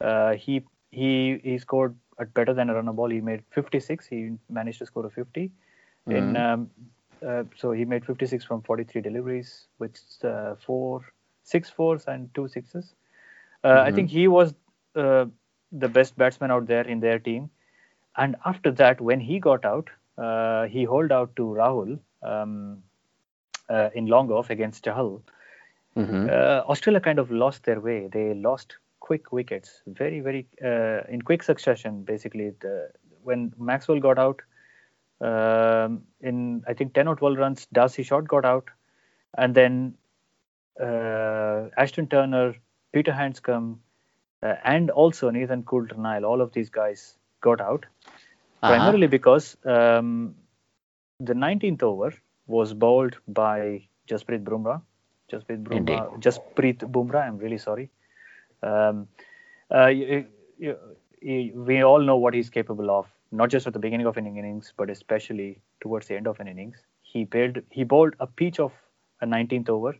uh, he he he scored at better than a runner ball. He made 56. He managed to score a 50. In Mhm. um, uh, so he made 56 from 43 deliveries with uh, four, six fours and two sixes. Uh, I Mhm. think he was uh, the best batsman out there in their team. And after that, when he got out, uh, he holed out to Rahul um, uh, in long off against Chahal. Mhm. Uh, Australia kind of lost their way. They lost quick wickets, very, very uh, in quick succession. Basically, the, when Maxwell got out, um, in I think 10 or 12 runs, D'Arcy Short got out, and then uh, Ashton Turner, Peter Handscomb, uh, and also Nathan Coulter Nile, all of these guys got out Uh-huh. primarily because um, the 19th over was bowled by Jasprit Bumrah, Jasprit Bumrah, Jasprit Bumrah. I'm really sorry. Um, uh, you, you, you, we all know what he's capable of, not just at the beginning of an innings, but especially towards the end of an innings. He bowled, he bowled a pitch of a 19th over,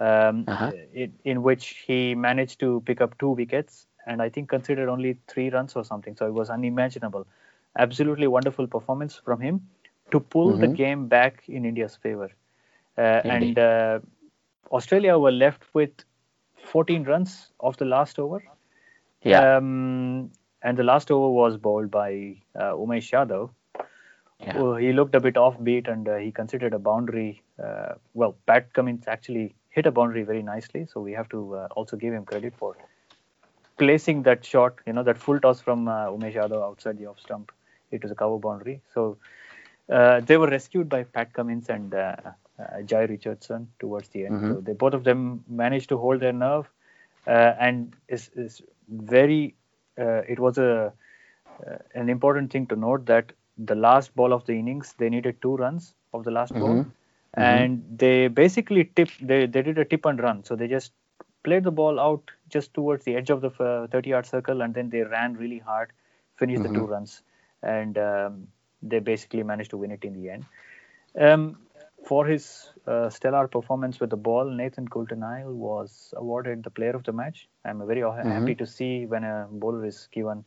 um, uh-huh. in, in, which he managed to pick up two wickets and I think considered only three runs or something. So it was unimaginable. Absolutely wonderful performance from him to pull mm-hmm. the game back in India's favor. Uh, and uh, Australia were left with 14 runs of the last over. Yeah. Um, and the last over was bowled by uh, Umesh Yadav. Yeah. Uh, he looked a bit offbeat and uh, he considered a boundary. Uh, well, Pat Cummins actually hit a boundary very nicely, so we have to uh, also give him credit for placing that shot. You know, that full toss from uh, Umesh Yadav outside the off stump. It was a cover boundary. So uh, they were rescued by Pat Cummins and uh, uh, Jhye Richardson towards the end. Mm-hmm. So they both of them managed to hold their nerve, uh, and is is very. Uh, it was a uh, an important thing to note that the last ball of the innings they needed two runs of the last mm-hmm. ball, mm-hmm. and they basically tipped. They they did a tip and run. So they just played the ball out just towards the edge of the 30 yard circle, and then they ran really hard, finished the two mm-hmm. runs, and um, they basically managed to win it in the end. Um, for his uh, stellar performance with the ball, Nathan Coulter-Nile was awarded the Player of the Match. I'm very mm-hmm. happy to see when a bowler is given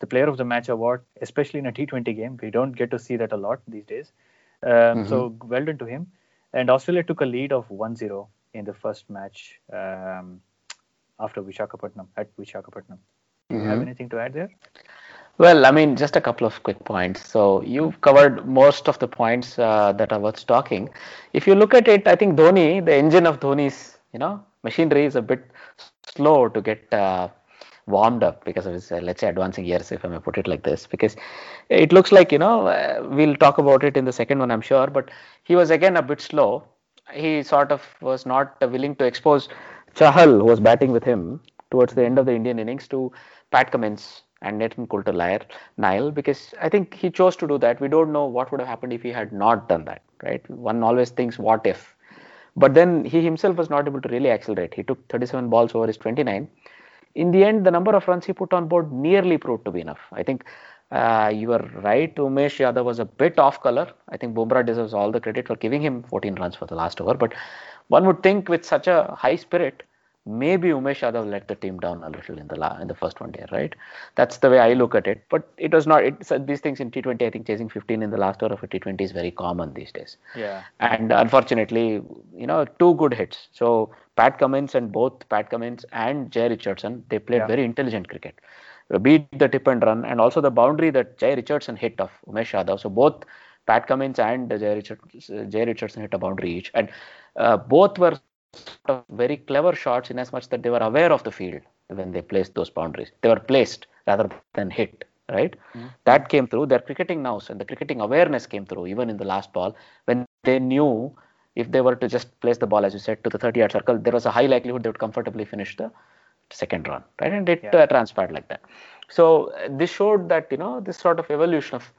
the Player of the Match award, especially in a T20 game. We don't get to see that a lot these days. Um, mm-hmm. So well done to him. And Australia took a lead of 1-0 in the first match um, after Vishakhapatnam at Vishakhapatnam. Do you mm-hmm. have anything to add there? Well, I mean, just a couple of quick points. So you've covered most of the points uh, that are worth talking. If you look at it, I think Dhoni, the engine of Dhoni's, you know, machinery is a bit slow to get uh, warmed up because of his, uh, let's say, advancing years, if I may put it like this. Because it looks like, you know, uh, we'll talk about it in the second one, I'm sure, but he was again a bit slow. He sort of was not willing to expose Chahal, who was batting with him towards the end of the Indian innings, to Pat Cummins and Nathan Coulter Nile because I think he chose to do that. We don't know what would have happened if he had not done that, right? One always thinks, what if? But then he himself was not able to really accelerate. He took 37 balls over his 29. In the end, the number of runs he put on board nearly proved to be enough. I think uh, you are right. Umesh Yadav was a bit off color. I think Bumrah deserves all the credit for giving him 14 runs for the last over. But one would think with such a high spirit, maybe Umesh Yadav let the team down a little in the la- in the first one day, right? That's the way I look at it. But it was not. It's these things in T20. I think chasing 15 in the last over of a T20 is very common these days. Yeah. And unfortunately, you know, two good hits. So Pat Cummins and both Pat Cummins and Jhye Richardson, they played yeah. very intelligent cricket. Beat the tip and run, and also the boundary that Jhye Richardson hit of Umesh Yadav. So both Pat Cummins and Jay, Richard, Jhye Richardson hit a boundary each, and uh, both were very clever shots in as much that they were aware of the field when they placed those boundaries. They were placed rather than hit, right? Mm-hmm. That came through. Their cricketing nous and the cricketing awareness came through even in the last ball when they knew if they were to just place the ball, as you said, to the 30 yard circle, there was a high likelihood they would comfortably finish the second run, right? And it yeah. uh, transpired like that. So uh, this showed that, you know, this sort of evolution of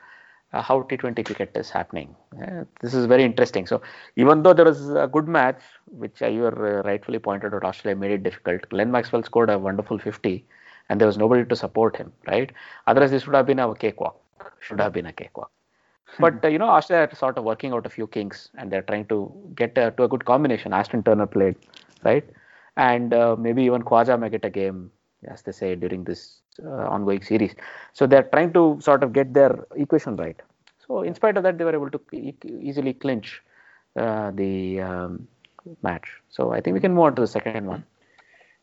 uh, how T20 cricket is happening. Yeah, this is very interesting. So even though there was a good match, which uh, you uh, rightfully pointed out, Australia made it difficult. Glenn Maxwell scored a wonderful 50, and there was nobody to support him, right? Otherwise, this would have been a cakewalk. Should have been a cakewalk. Hmm. But uh, you know, Australia are sort of working out a few kinks, and they're trying to get uh, to a good combination. Ashton Turner played, right? And uh, maybe even Khawaja may get a game, as they say during this uh, ongoing series. So they're trying to sort of get their equation right. So in spite of that, they were able to e- easily clinch uh, the um, match. So I think we can move on to the second one.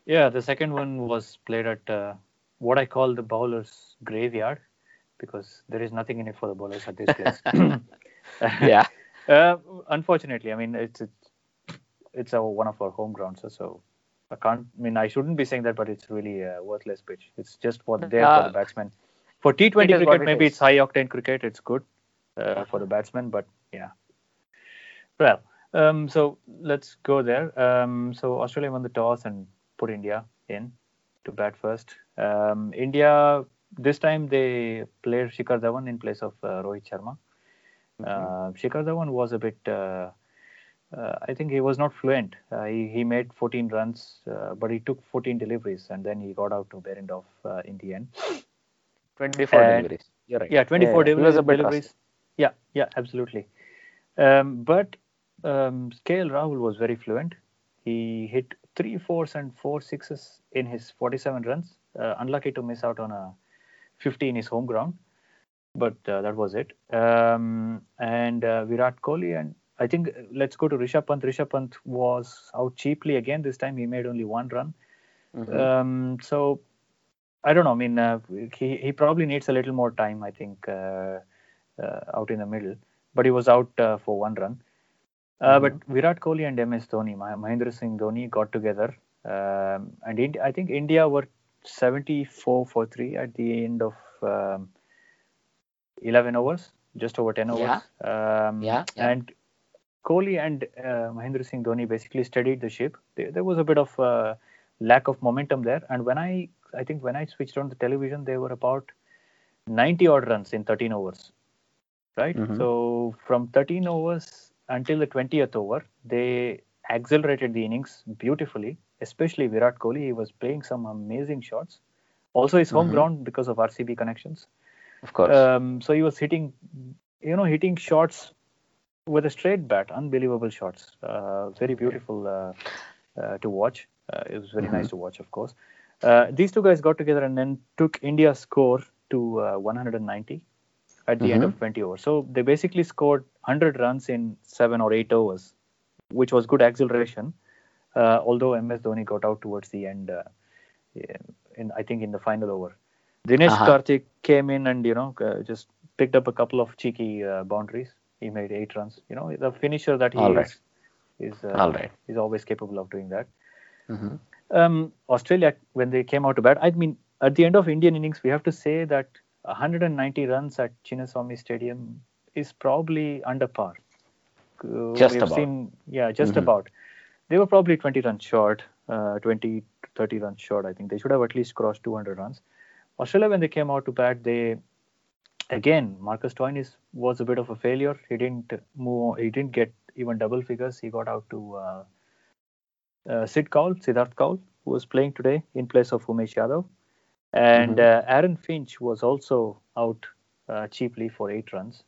Yeah, the second one was played at uh, what I call the bowler's graveyard because there is nothing in it for the bowlers at this place. yeah. Uh, unfortunately, I mean it's it's, it's a, one of our home grounds, so I can't. I mean, I shouldn't be saying that, but it's really a worthless pitch. It's just for there uh, for the batsmen. For T20 cricket, maybe it's high octane cricket. It's good uh, for the batsmen, but yeah. Well, um, so let's go there. Um, so Australia won the toss and put India in to bat first. Um, India this time they played Shikhar Dhawan in place of uh, Rohit Sharma. Mm-hmm. Uh, Shikhar Dhawan was a bit uh, I think he was not fluent. Uh, he, he made 14 runs, uh, but he took 14 deliveries and then he got out to Behrendorff uh, in the end. 24 And- deliveries. You're right. Yeah, 24 Yeah. Deliveries. was a bit deliveries. Yeah, yeah, absolutely. Um, but um, KL Rahul was very fluent. He hit three fours and four sixes in his 47 runs. Uh, unlucky to miss out on a 50 in his home ground, but uh, that was it. Um, and uh, Virat Kohli and I think uh, let's go to Rishabh Pant. Rishabh Pant was out cheaply again. This time he made only one run. Mhm. Um, so I don't know. I mean, uh, he he probably needs a little more time. I think uh, uh, out in the middle, but he was out uh, for one run. Uh, But Virat Kohli and MS Dhoni, Mah- Mahendra Singh Dhoni, got together, um, and Indi- I think India were 74 for three at the end of um, 11 overs, just over 10 overs. Um, Yeah, yeah. And Kohli and uh, Mahendra Singh Dhoni basically steadied the ship. There, there was a bit of uh, lack of momentum there, and when I I think when I switched on the television, they were about 90 odd runs in 13 overs, right? Mhm. So from 13 overs until the 20th over, they accelerated the innings beautifully. Especially Virat Kohli, he was playing some amazing shots. Also, his home Mhm. ground because of RCB connections. Of course. Um, so he was hitting, you know, hitting shots with a straight bat, unbelievable shots. Uh, very beautiful uh, uh, to watch. Uh, it was very Mhm. nice to watch, of course. Uh, these two guys got together and then took India's score to uh, 190 at the end of 20 overs. So they basically scored 100 runs in seven or eight overs, which was good acceleration. Uh, although MS Dhoni got out towards the end, uh, in I think in the final over. Dinesh Uh-huh. Karthik came in and you know uh, just picked up a couple of cheeky uh, boundaries. He made eight runs. You know the finisher that he All right. is is uh, All right. is always capable of doing that. Mhm. Um, Australia when they came out to bat, I mean at the end of Indian innings, we have to say that 190 runs at Chinnaswamy Stadium is probably under par. Uh, Just about. Seen, yeah, just Mhm. about. They were probably 20 runs short, uh, 20 to 30 runs short. I think they should have at least crossed 200 runs. Australia, when they came out to bat, they again Marcus Stoinis was a bit of a failure. He didn't move. He didn't get even double figures. He got out to uh, uh, Sid Kaul, Siddharth Kaul, who was playing today in place of Umesh Yadav, and Mhm. uh, Aaron Finch was also out uh, cheaply for eight runs.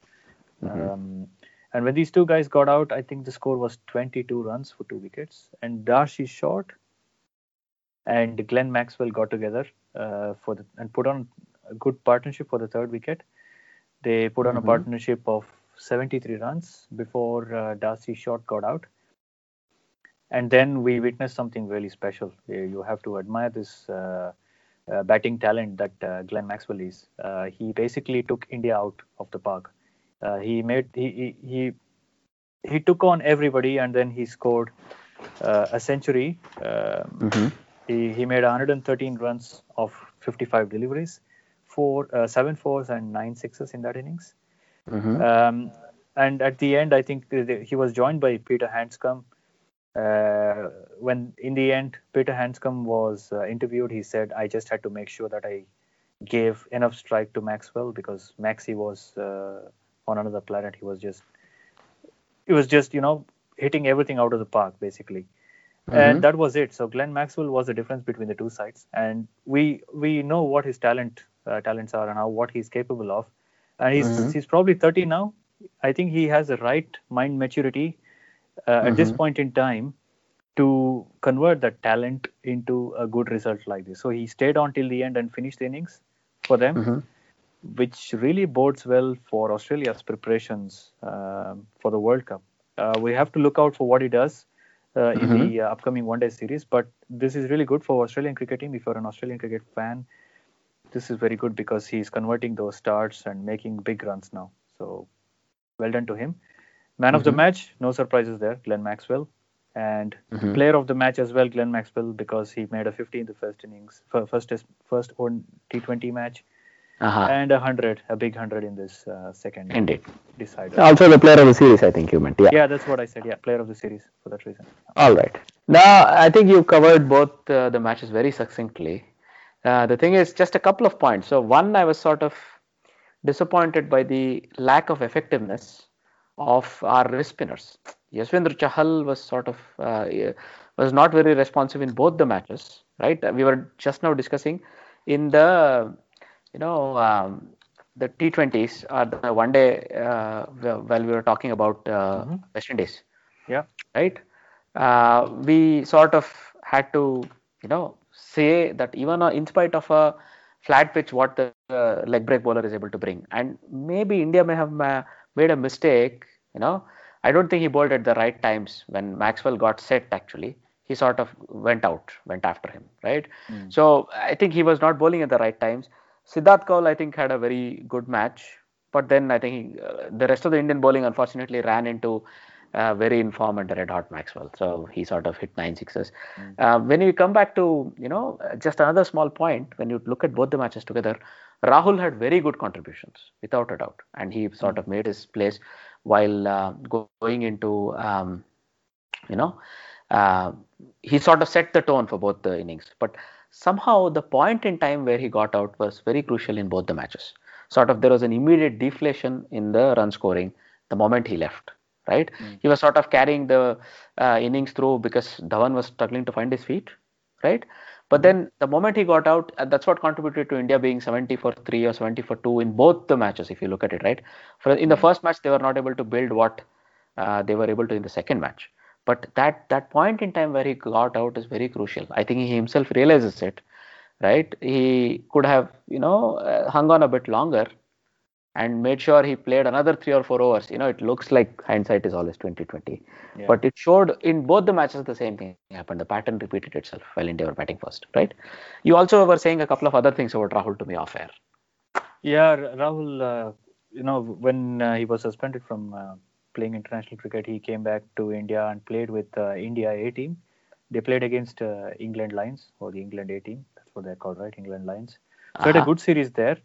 Mhm. Um, and when these two guys got out, I think the score was 22 runs for two wickets. And Darcy Short and Glenn Maxwell got together uh, for the and put on a good partnership for the third wicket. They put on a Mhm. partnership of 73 runs before uh, Darcy Short got out. And then we witnessed something really special. You have to admire this uh, uh, batting talent that uh, Glenn Maxwell is. Uh, he basically took India out of the park. Uh, he made he, he he he took on everybody, and then he scored uh, a century. Um, Mhm. he he made 113 runs of 55 deliveries, four uh, seven fours and nine sixes in that innings. Mhm. Um, and at the end, I think he was joined by Peter Handscomb. Uh, when in the end, Peter Handscomb was uh, interviewed, he said, "I just had to make sure that I gave enough strike to Maxwell because Maxi was uh, on another planet. He was just, he was just, you know, hitting everything out of the park basically." Mhm. and that was it. So Glenn Maxwell was the difference between the two sides, and we we know what his talent talents are and how what he's capable of, and he's Mhm. he's probably 30 now. I think he has the right mind maturity uh, at this Mhm. point in time to convert that talent into a good result like this. So he stayed on till the end and finished the innings for them, Mhm. which really bodes well for Australia's preparations um, for the World Cup. Uh, we have to look out for what he does uh, in Mhm. the uh, upcoming one day series, but this is really good for Australian cricket team. If you're an Australian cricket fan, this is very good because he's converting those starts and making big runs now. So well done to him. Man of the Mhm. match, no surprises there, Glenn Maxwell. And Mhm. player of the match as well, Glenn Maxwell, because he made a 50 in the first innings, first test, first own T20 match, Uh-huh. and a hundred, a big hundred in this uh, second Indeed. decider. Also the player of the series, I think you meant. Yeah. Yeah, that's what I said. Yeah, player of the series for that reason. All right. Now, I think you covered both uh, the matches very succinctly. Uh, the thing is, just a couple of points. So, one, I was sort of disappointed by the lack of effectiveness of our wrist spinners. Yuzvendra Chahal was sort of uh, was not very responsive in both the matches, right? We were just now discussing in the you know um, the T20s or the one day uh, while we were talking about uh, mm-hmm. West Indies. Yeah. Right. Uh, we sort of had to you know say that even in spite of a flat pitch, what the uh, leg break bowler is able to bring, and maybe India may have made a mistake. You know, I don't think he bowled at the right times when Maxwell got set. Actually, he sort of went out, went after him, right? Mm. So I think he was not bowling at the right times. Siddharth Kaul, I think, had a very good match, but then I think he, uh, the rest of the Indian bowling unfortunately ran into uh, very informed red hot Maxwell. So he sort of hit nine sixes. Mm. Uh, when you come back to, you know, just another small point, when you look at both the matches together, Rahul had very good contributions, without a doubt. And he sort mm. of made his place while uh, going into, um, you know, uh, he sort of set the tone for both the innings. But somehow the point in time where he got out was very crucial in both the matches. Sort of there was an immediate deflation in the run scoring the moment he left right? Mm. He was sort of carrying the uh, innings through because Dhawan was struggling to find his feet, right? But hmm. then the moment he got out, uh, that's what contributed to India being 70 for 3 or 70 for 2 in both the matches, if you look at it, right? For, in the hmm. first match, they were not able to build what uh, they were able to in the second match. But that, that point in time where he got out is very crucial. I think he himself realizes it, right? He could have, you know, uh, hung on a bit longer and made sure he played another three or four overs. You know, it looks like hindsight is always 2020, yeah. but it showed in both the matches the same thing happened. The pattern repeated itself while India were batting first, right? You also were saying a couple of other things about Rahul to me off air. Yeah, Rahul, uh, you know, when uh, he was suspended from uh, playing international cricket, he came back to India and played with uh, India A team. They played against uh, England Lions or the England A team. That's what they're called, right? England Lions. So uh-huh. had a good series there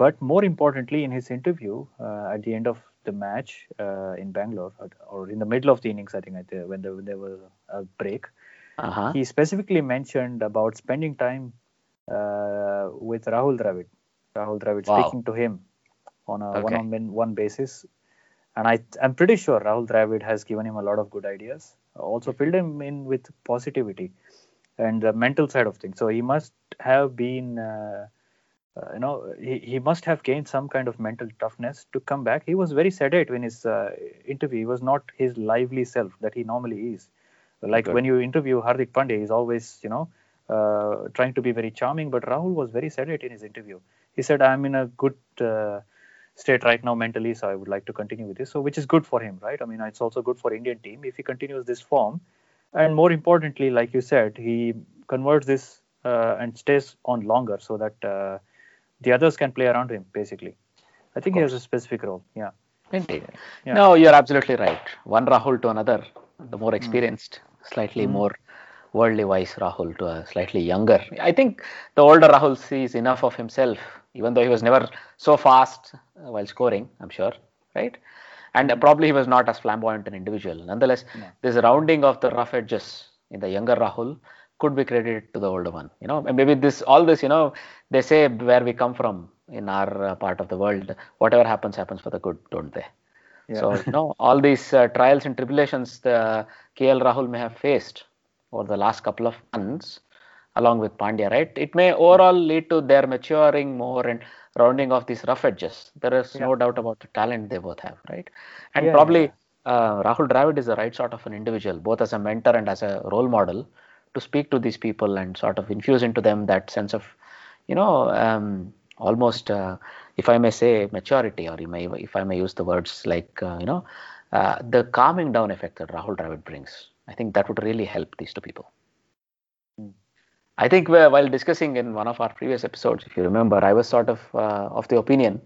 but more importantly, in his interview uh, at the end of the match uh, in Bangalore, or in the middle of the innings, I think, when there, when there was a break, uh-huh. he specifically mentioned about spending time uh, with Rahul Dravid. Rahul Dravid wow. speaking to him on a okay. one-on-one basis, and I, I'm pretty sure Rahul Dravid has given him a lot of good ideas. Also filled him in with positivity and the mental side of things. So he must have been uh, you know he, he must have gained some kind of mental toughness to come back. He was very sedate in his uh, interview. He was not his lively self that he normally is. Like when you interview hardik Pandya, he's always you know uh, trying to be very charming but rahul was very sedate in his interview. He said i'm in a good uh, state right now mentally so i would like to continue with this. So which is good for him right? I mean it's also good for indian team if he continues this form. And more importantly like you said he converts this uh, and stays on longer so that uh, the others can play around him basically. I think he has a specific role. Yeah. Indeed. Yeah. No, you're absolutely right. One Rahul to another, the more hmm. experienced, mm. slightly mm. more worldly wise Rahul to a slightly younger. I think the older Rahul sees enough of himself, even though he was never so fast uh, while scoring, I'm sure, right? And probably he was not as flamboyant an individual. Nonetheless, no. this rounding of the rough edges in the younger Rahul could be credited to the older one you know. And maybe this all this you know they say where we come from in our uh, part of the world whatever happens happens for the good don't they? Yeah. so you know all these uh, trials and tribulations the KL Rahul may have faced over the last couple of months along with Pandya right? It may overall lead to their maturing more and rounding off these rough edges. There is yeah. no doubt about the talent they both have right? And yeah, probably uh, Rahul Dravid is the right sort of an individual both as a mentor and as a role model to speak to these people and sort of infuse into them that sense of, you know, um, almost, uh, if I may say, maturity, or you may, if I may use the words like, uh, you know, uh, the calming down effect that Rahul Dravid brings. I think that would really help these two people. I think while discussing in one of our previous episodes, if you remember, I was sort of uh, of the opinion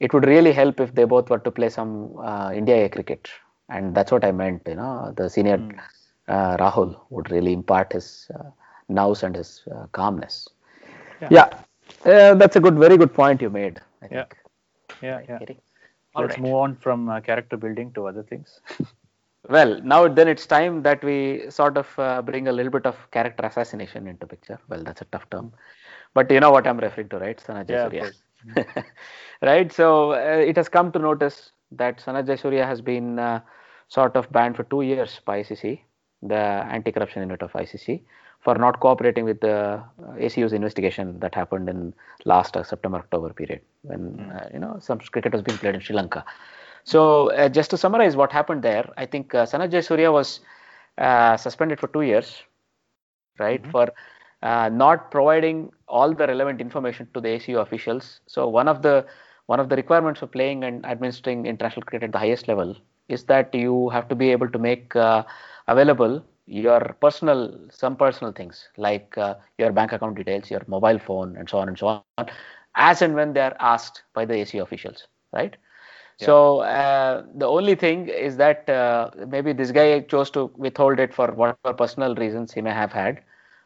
it would really help if they both were to play some uh, India cricket, and that's what I meant. You know, the senior mm uh, Rahul would really impart his uh, nous and his uh, calmness. Yeah, yeah. Uh, that's a good, very good point you made. I yeah. think. Yeah, yeah. Let's right. move on from uh, character building to other things. well, now then it's time that we sort of uh, bring a little bit of character assassination into picture. Well, that's a tough term, but you know what I'm referring to, right? Sanath Jayasuriya. Yeah, right. So it has come to notice that Sanath Jayasuriya has been sort of banned for two years by ICC, the anti-corruption unit of ICC, for not cooperating with the ACU's investigation that happened in last uh, September October period when mm. uh, you know some cricket was being played in Sri Lanka. So uh, just to summarize what happened there, I think uh, Sanath Jayasuriya was uh, suspended for two years, right, mm-hmm. for uh, not providing all the relevant information to the ACU officials. So one of the one of the requirements for playing and administering international cricket at the highest level is that you have to be able to make uh, available your personal some personal things like uh, your bank account details your mobile phone and so on and so on as and when they are asked by the AC officials right? Yeah. so uh, the only thing is that uh, maybe this guy chose to withhold it for whatever personal reasons he may have had.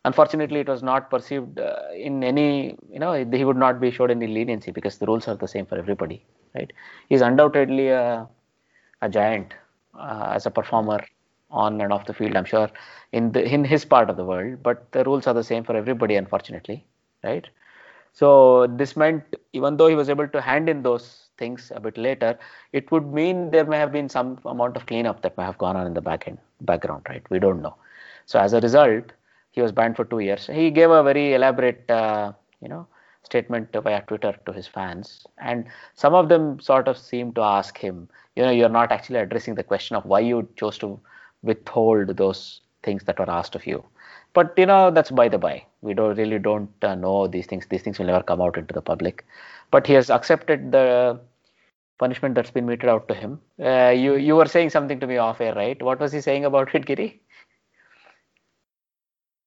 Unfortunately it was not perceived uh, in any you know he would not be showed any leniency because the rules are the same for everybody right? He's undoubtedly a, a giant uh, as a performer on and off the field i'm sure in the in his part of the world but the rules are the same for everybody unfortunately right? So this meant even though he was able to hand in those things a bit later it would mean there may have been some amount of cleanup that may have gone on in the back end background right? We don't know. So as a result he was banned for two years. He gave a very elaborate uh, you know statement via twitter to his fans and some of them sort of seemed to ask him you know you're not actually addressing the question of why you chose to withhold those things that were asked of you. But you know that's by the by. We don't really don't uh, know these things. These things will never come out into the public. But he has accepted the punishment that's been meted out to him. Uh, you you were saying something to me off air right? What was he saying about it giri?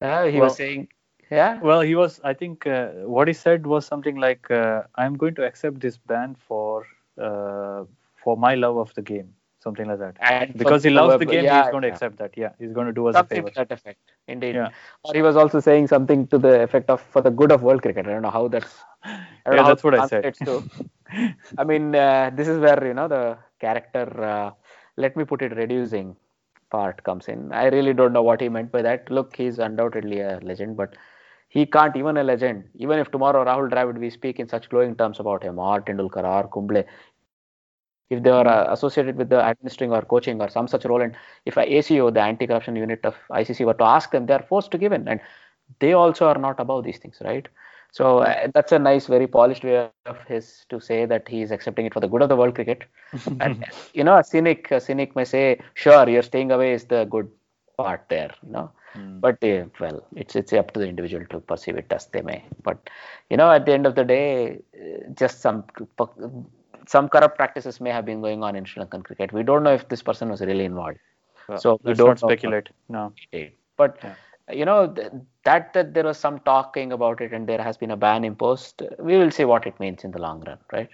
Uh, he well, was saying yeah? well he was i think uh, what he said was something like uh, i'm going to accept this ban for uh, for my love of the game something like that. And because he loves the game, yeah, he's going to yeah. accept that. Yeah, he's going to do us something a favor. that effect. Indeed. Yeah. Or he was also saying something to the effect of for the good of world cricket. I don't know how that's. I yeah, that's what I said. To. I mean, uh, this is where you know the character. Uh, let me put it reducing part comes in. I really don't know what he meant by that. Look, he's undoubtedly a legend, but he can't even a legend. Even if tomorrow Rahul Dravid we speak in such glowing terms about him, or Tendulkar, or Kumble, if they are uh, associated with the administering or coaching or some such role and if ACU, the anti-corruption unit of ICC were to ask them, they are forced to give in and they also are not above these things, right? So uh, that's a nice, very polished way of his to say that he is accepting it for the good of the world cricket. and you know, a cynic, a cynic may say, sure, you're staying away is the good part there, you know. Mm. But uh, well, it's it's up to the individual to perceive it as they may. But you know, at the end of the day, uh, just some some corrupt practices may have been going on in Sri Lankan cricket. We don't know if this person was really involved. Well, so we don't speculate. No. But yeah. you know that that there was some talking about it and there has been a ban imposed. We will see what it means in the long run, right?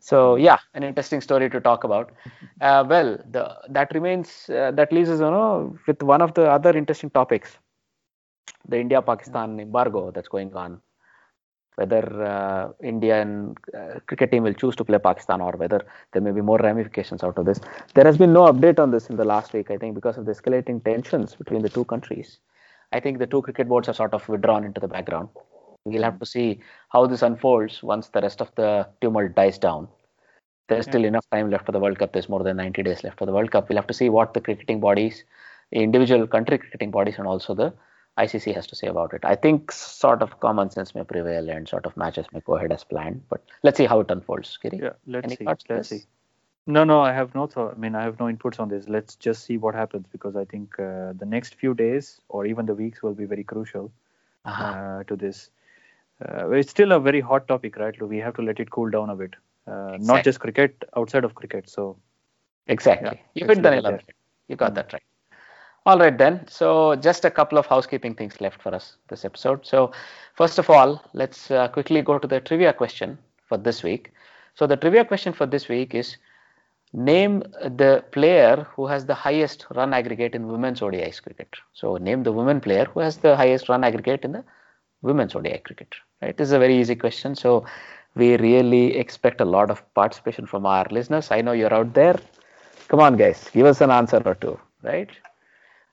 So yeah, an interesting story to talk about. Uh, well, the, that remains uh, that leaves us, you know, with one of the other interesting topics, the India-Pakistan embargo that's going on whether uh, Indian uh, cricket team will choose to play Pakistan or whether there may be more ramifications out of this. There has been no update on this in the last week, I think, because of the escalating tensions between the two countries. I think the two cricket boards are sort of withdrawn into the background. We'll have to see how this unfolds once the rest of the tumult dies down. There's yeah. still enough time left for the World Cup. There's more than 90 days left for the World Cup. We'll have to see what the cricketing bodies, individual country cricketing bodies, and also the ICC has to say about it. I think sort of common sense may prevail and sort of matches may go ahead as planned. But let's see how it unfolds. Giri, yeah, let's Any see. Let's see. No, no, I have no thought. I mean, I have no inputs on this. Let's just see what happens because I think uh, the next few days or even the weeks will be very crucial uh-huh. uh, to this. Uh, it's still a very hot topic, right? We have to let it cool down a bit. Uh, exactly. Not just cricket, outside of cricket. So exactly, yeah, you hit the nail on it. You got mm-hmm. that right. All right, then. So, just a couple of housekeeping things left for us this episode. So, first of all, let's uh, quickly go to the trivia question for this week. So, the trivia question for this week is name the player who has the highest run aggregate in women's ODI cricket. So, name the women player who has the highest run aggregate in the women's ODI cricket. Right? This is a very easy question. So, we really expect a lot of participation from our listeners. I know you're out there. Come on, guys, give us an answer or two, right?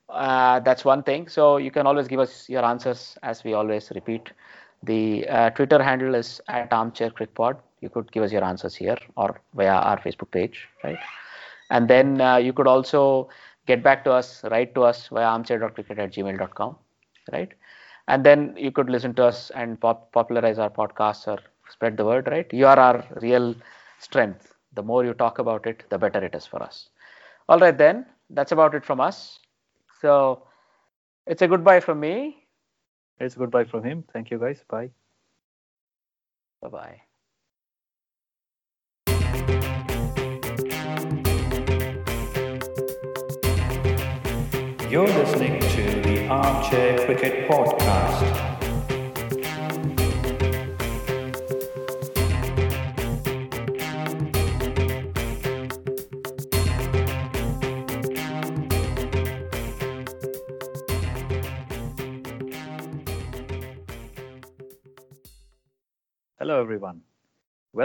Uh, that's one thing. So you can always give us your answers as we always repeat. The uh, Twitter handle is at armchair crickpod. You could give us your answers here or via our Facebook page, right? And then uh, you could also get back to us, write to us via armchair.cricket at gmail.com, right? And then you could listen to us and pop- popularize our podcast or spread the word, right? You are our real strength. The more you talk about it, the better it is for us. All right, then, that's about it from us. So it's a goodbye from me. It's a goodbye from him. Thank you, guys. Bye. Bye bye. You're listening to the Armchair Cricket Podcast. Hello, everyone.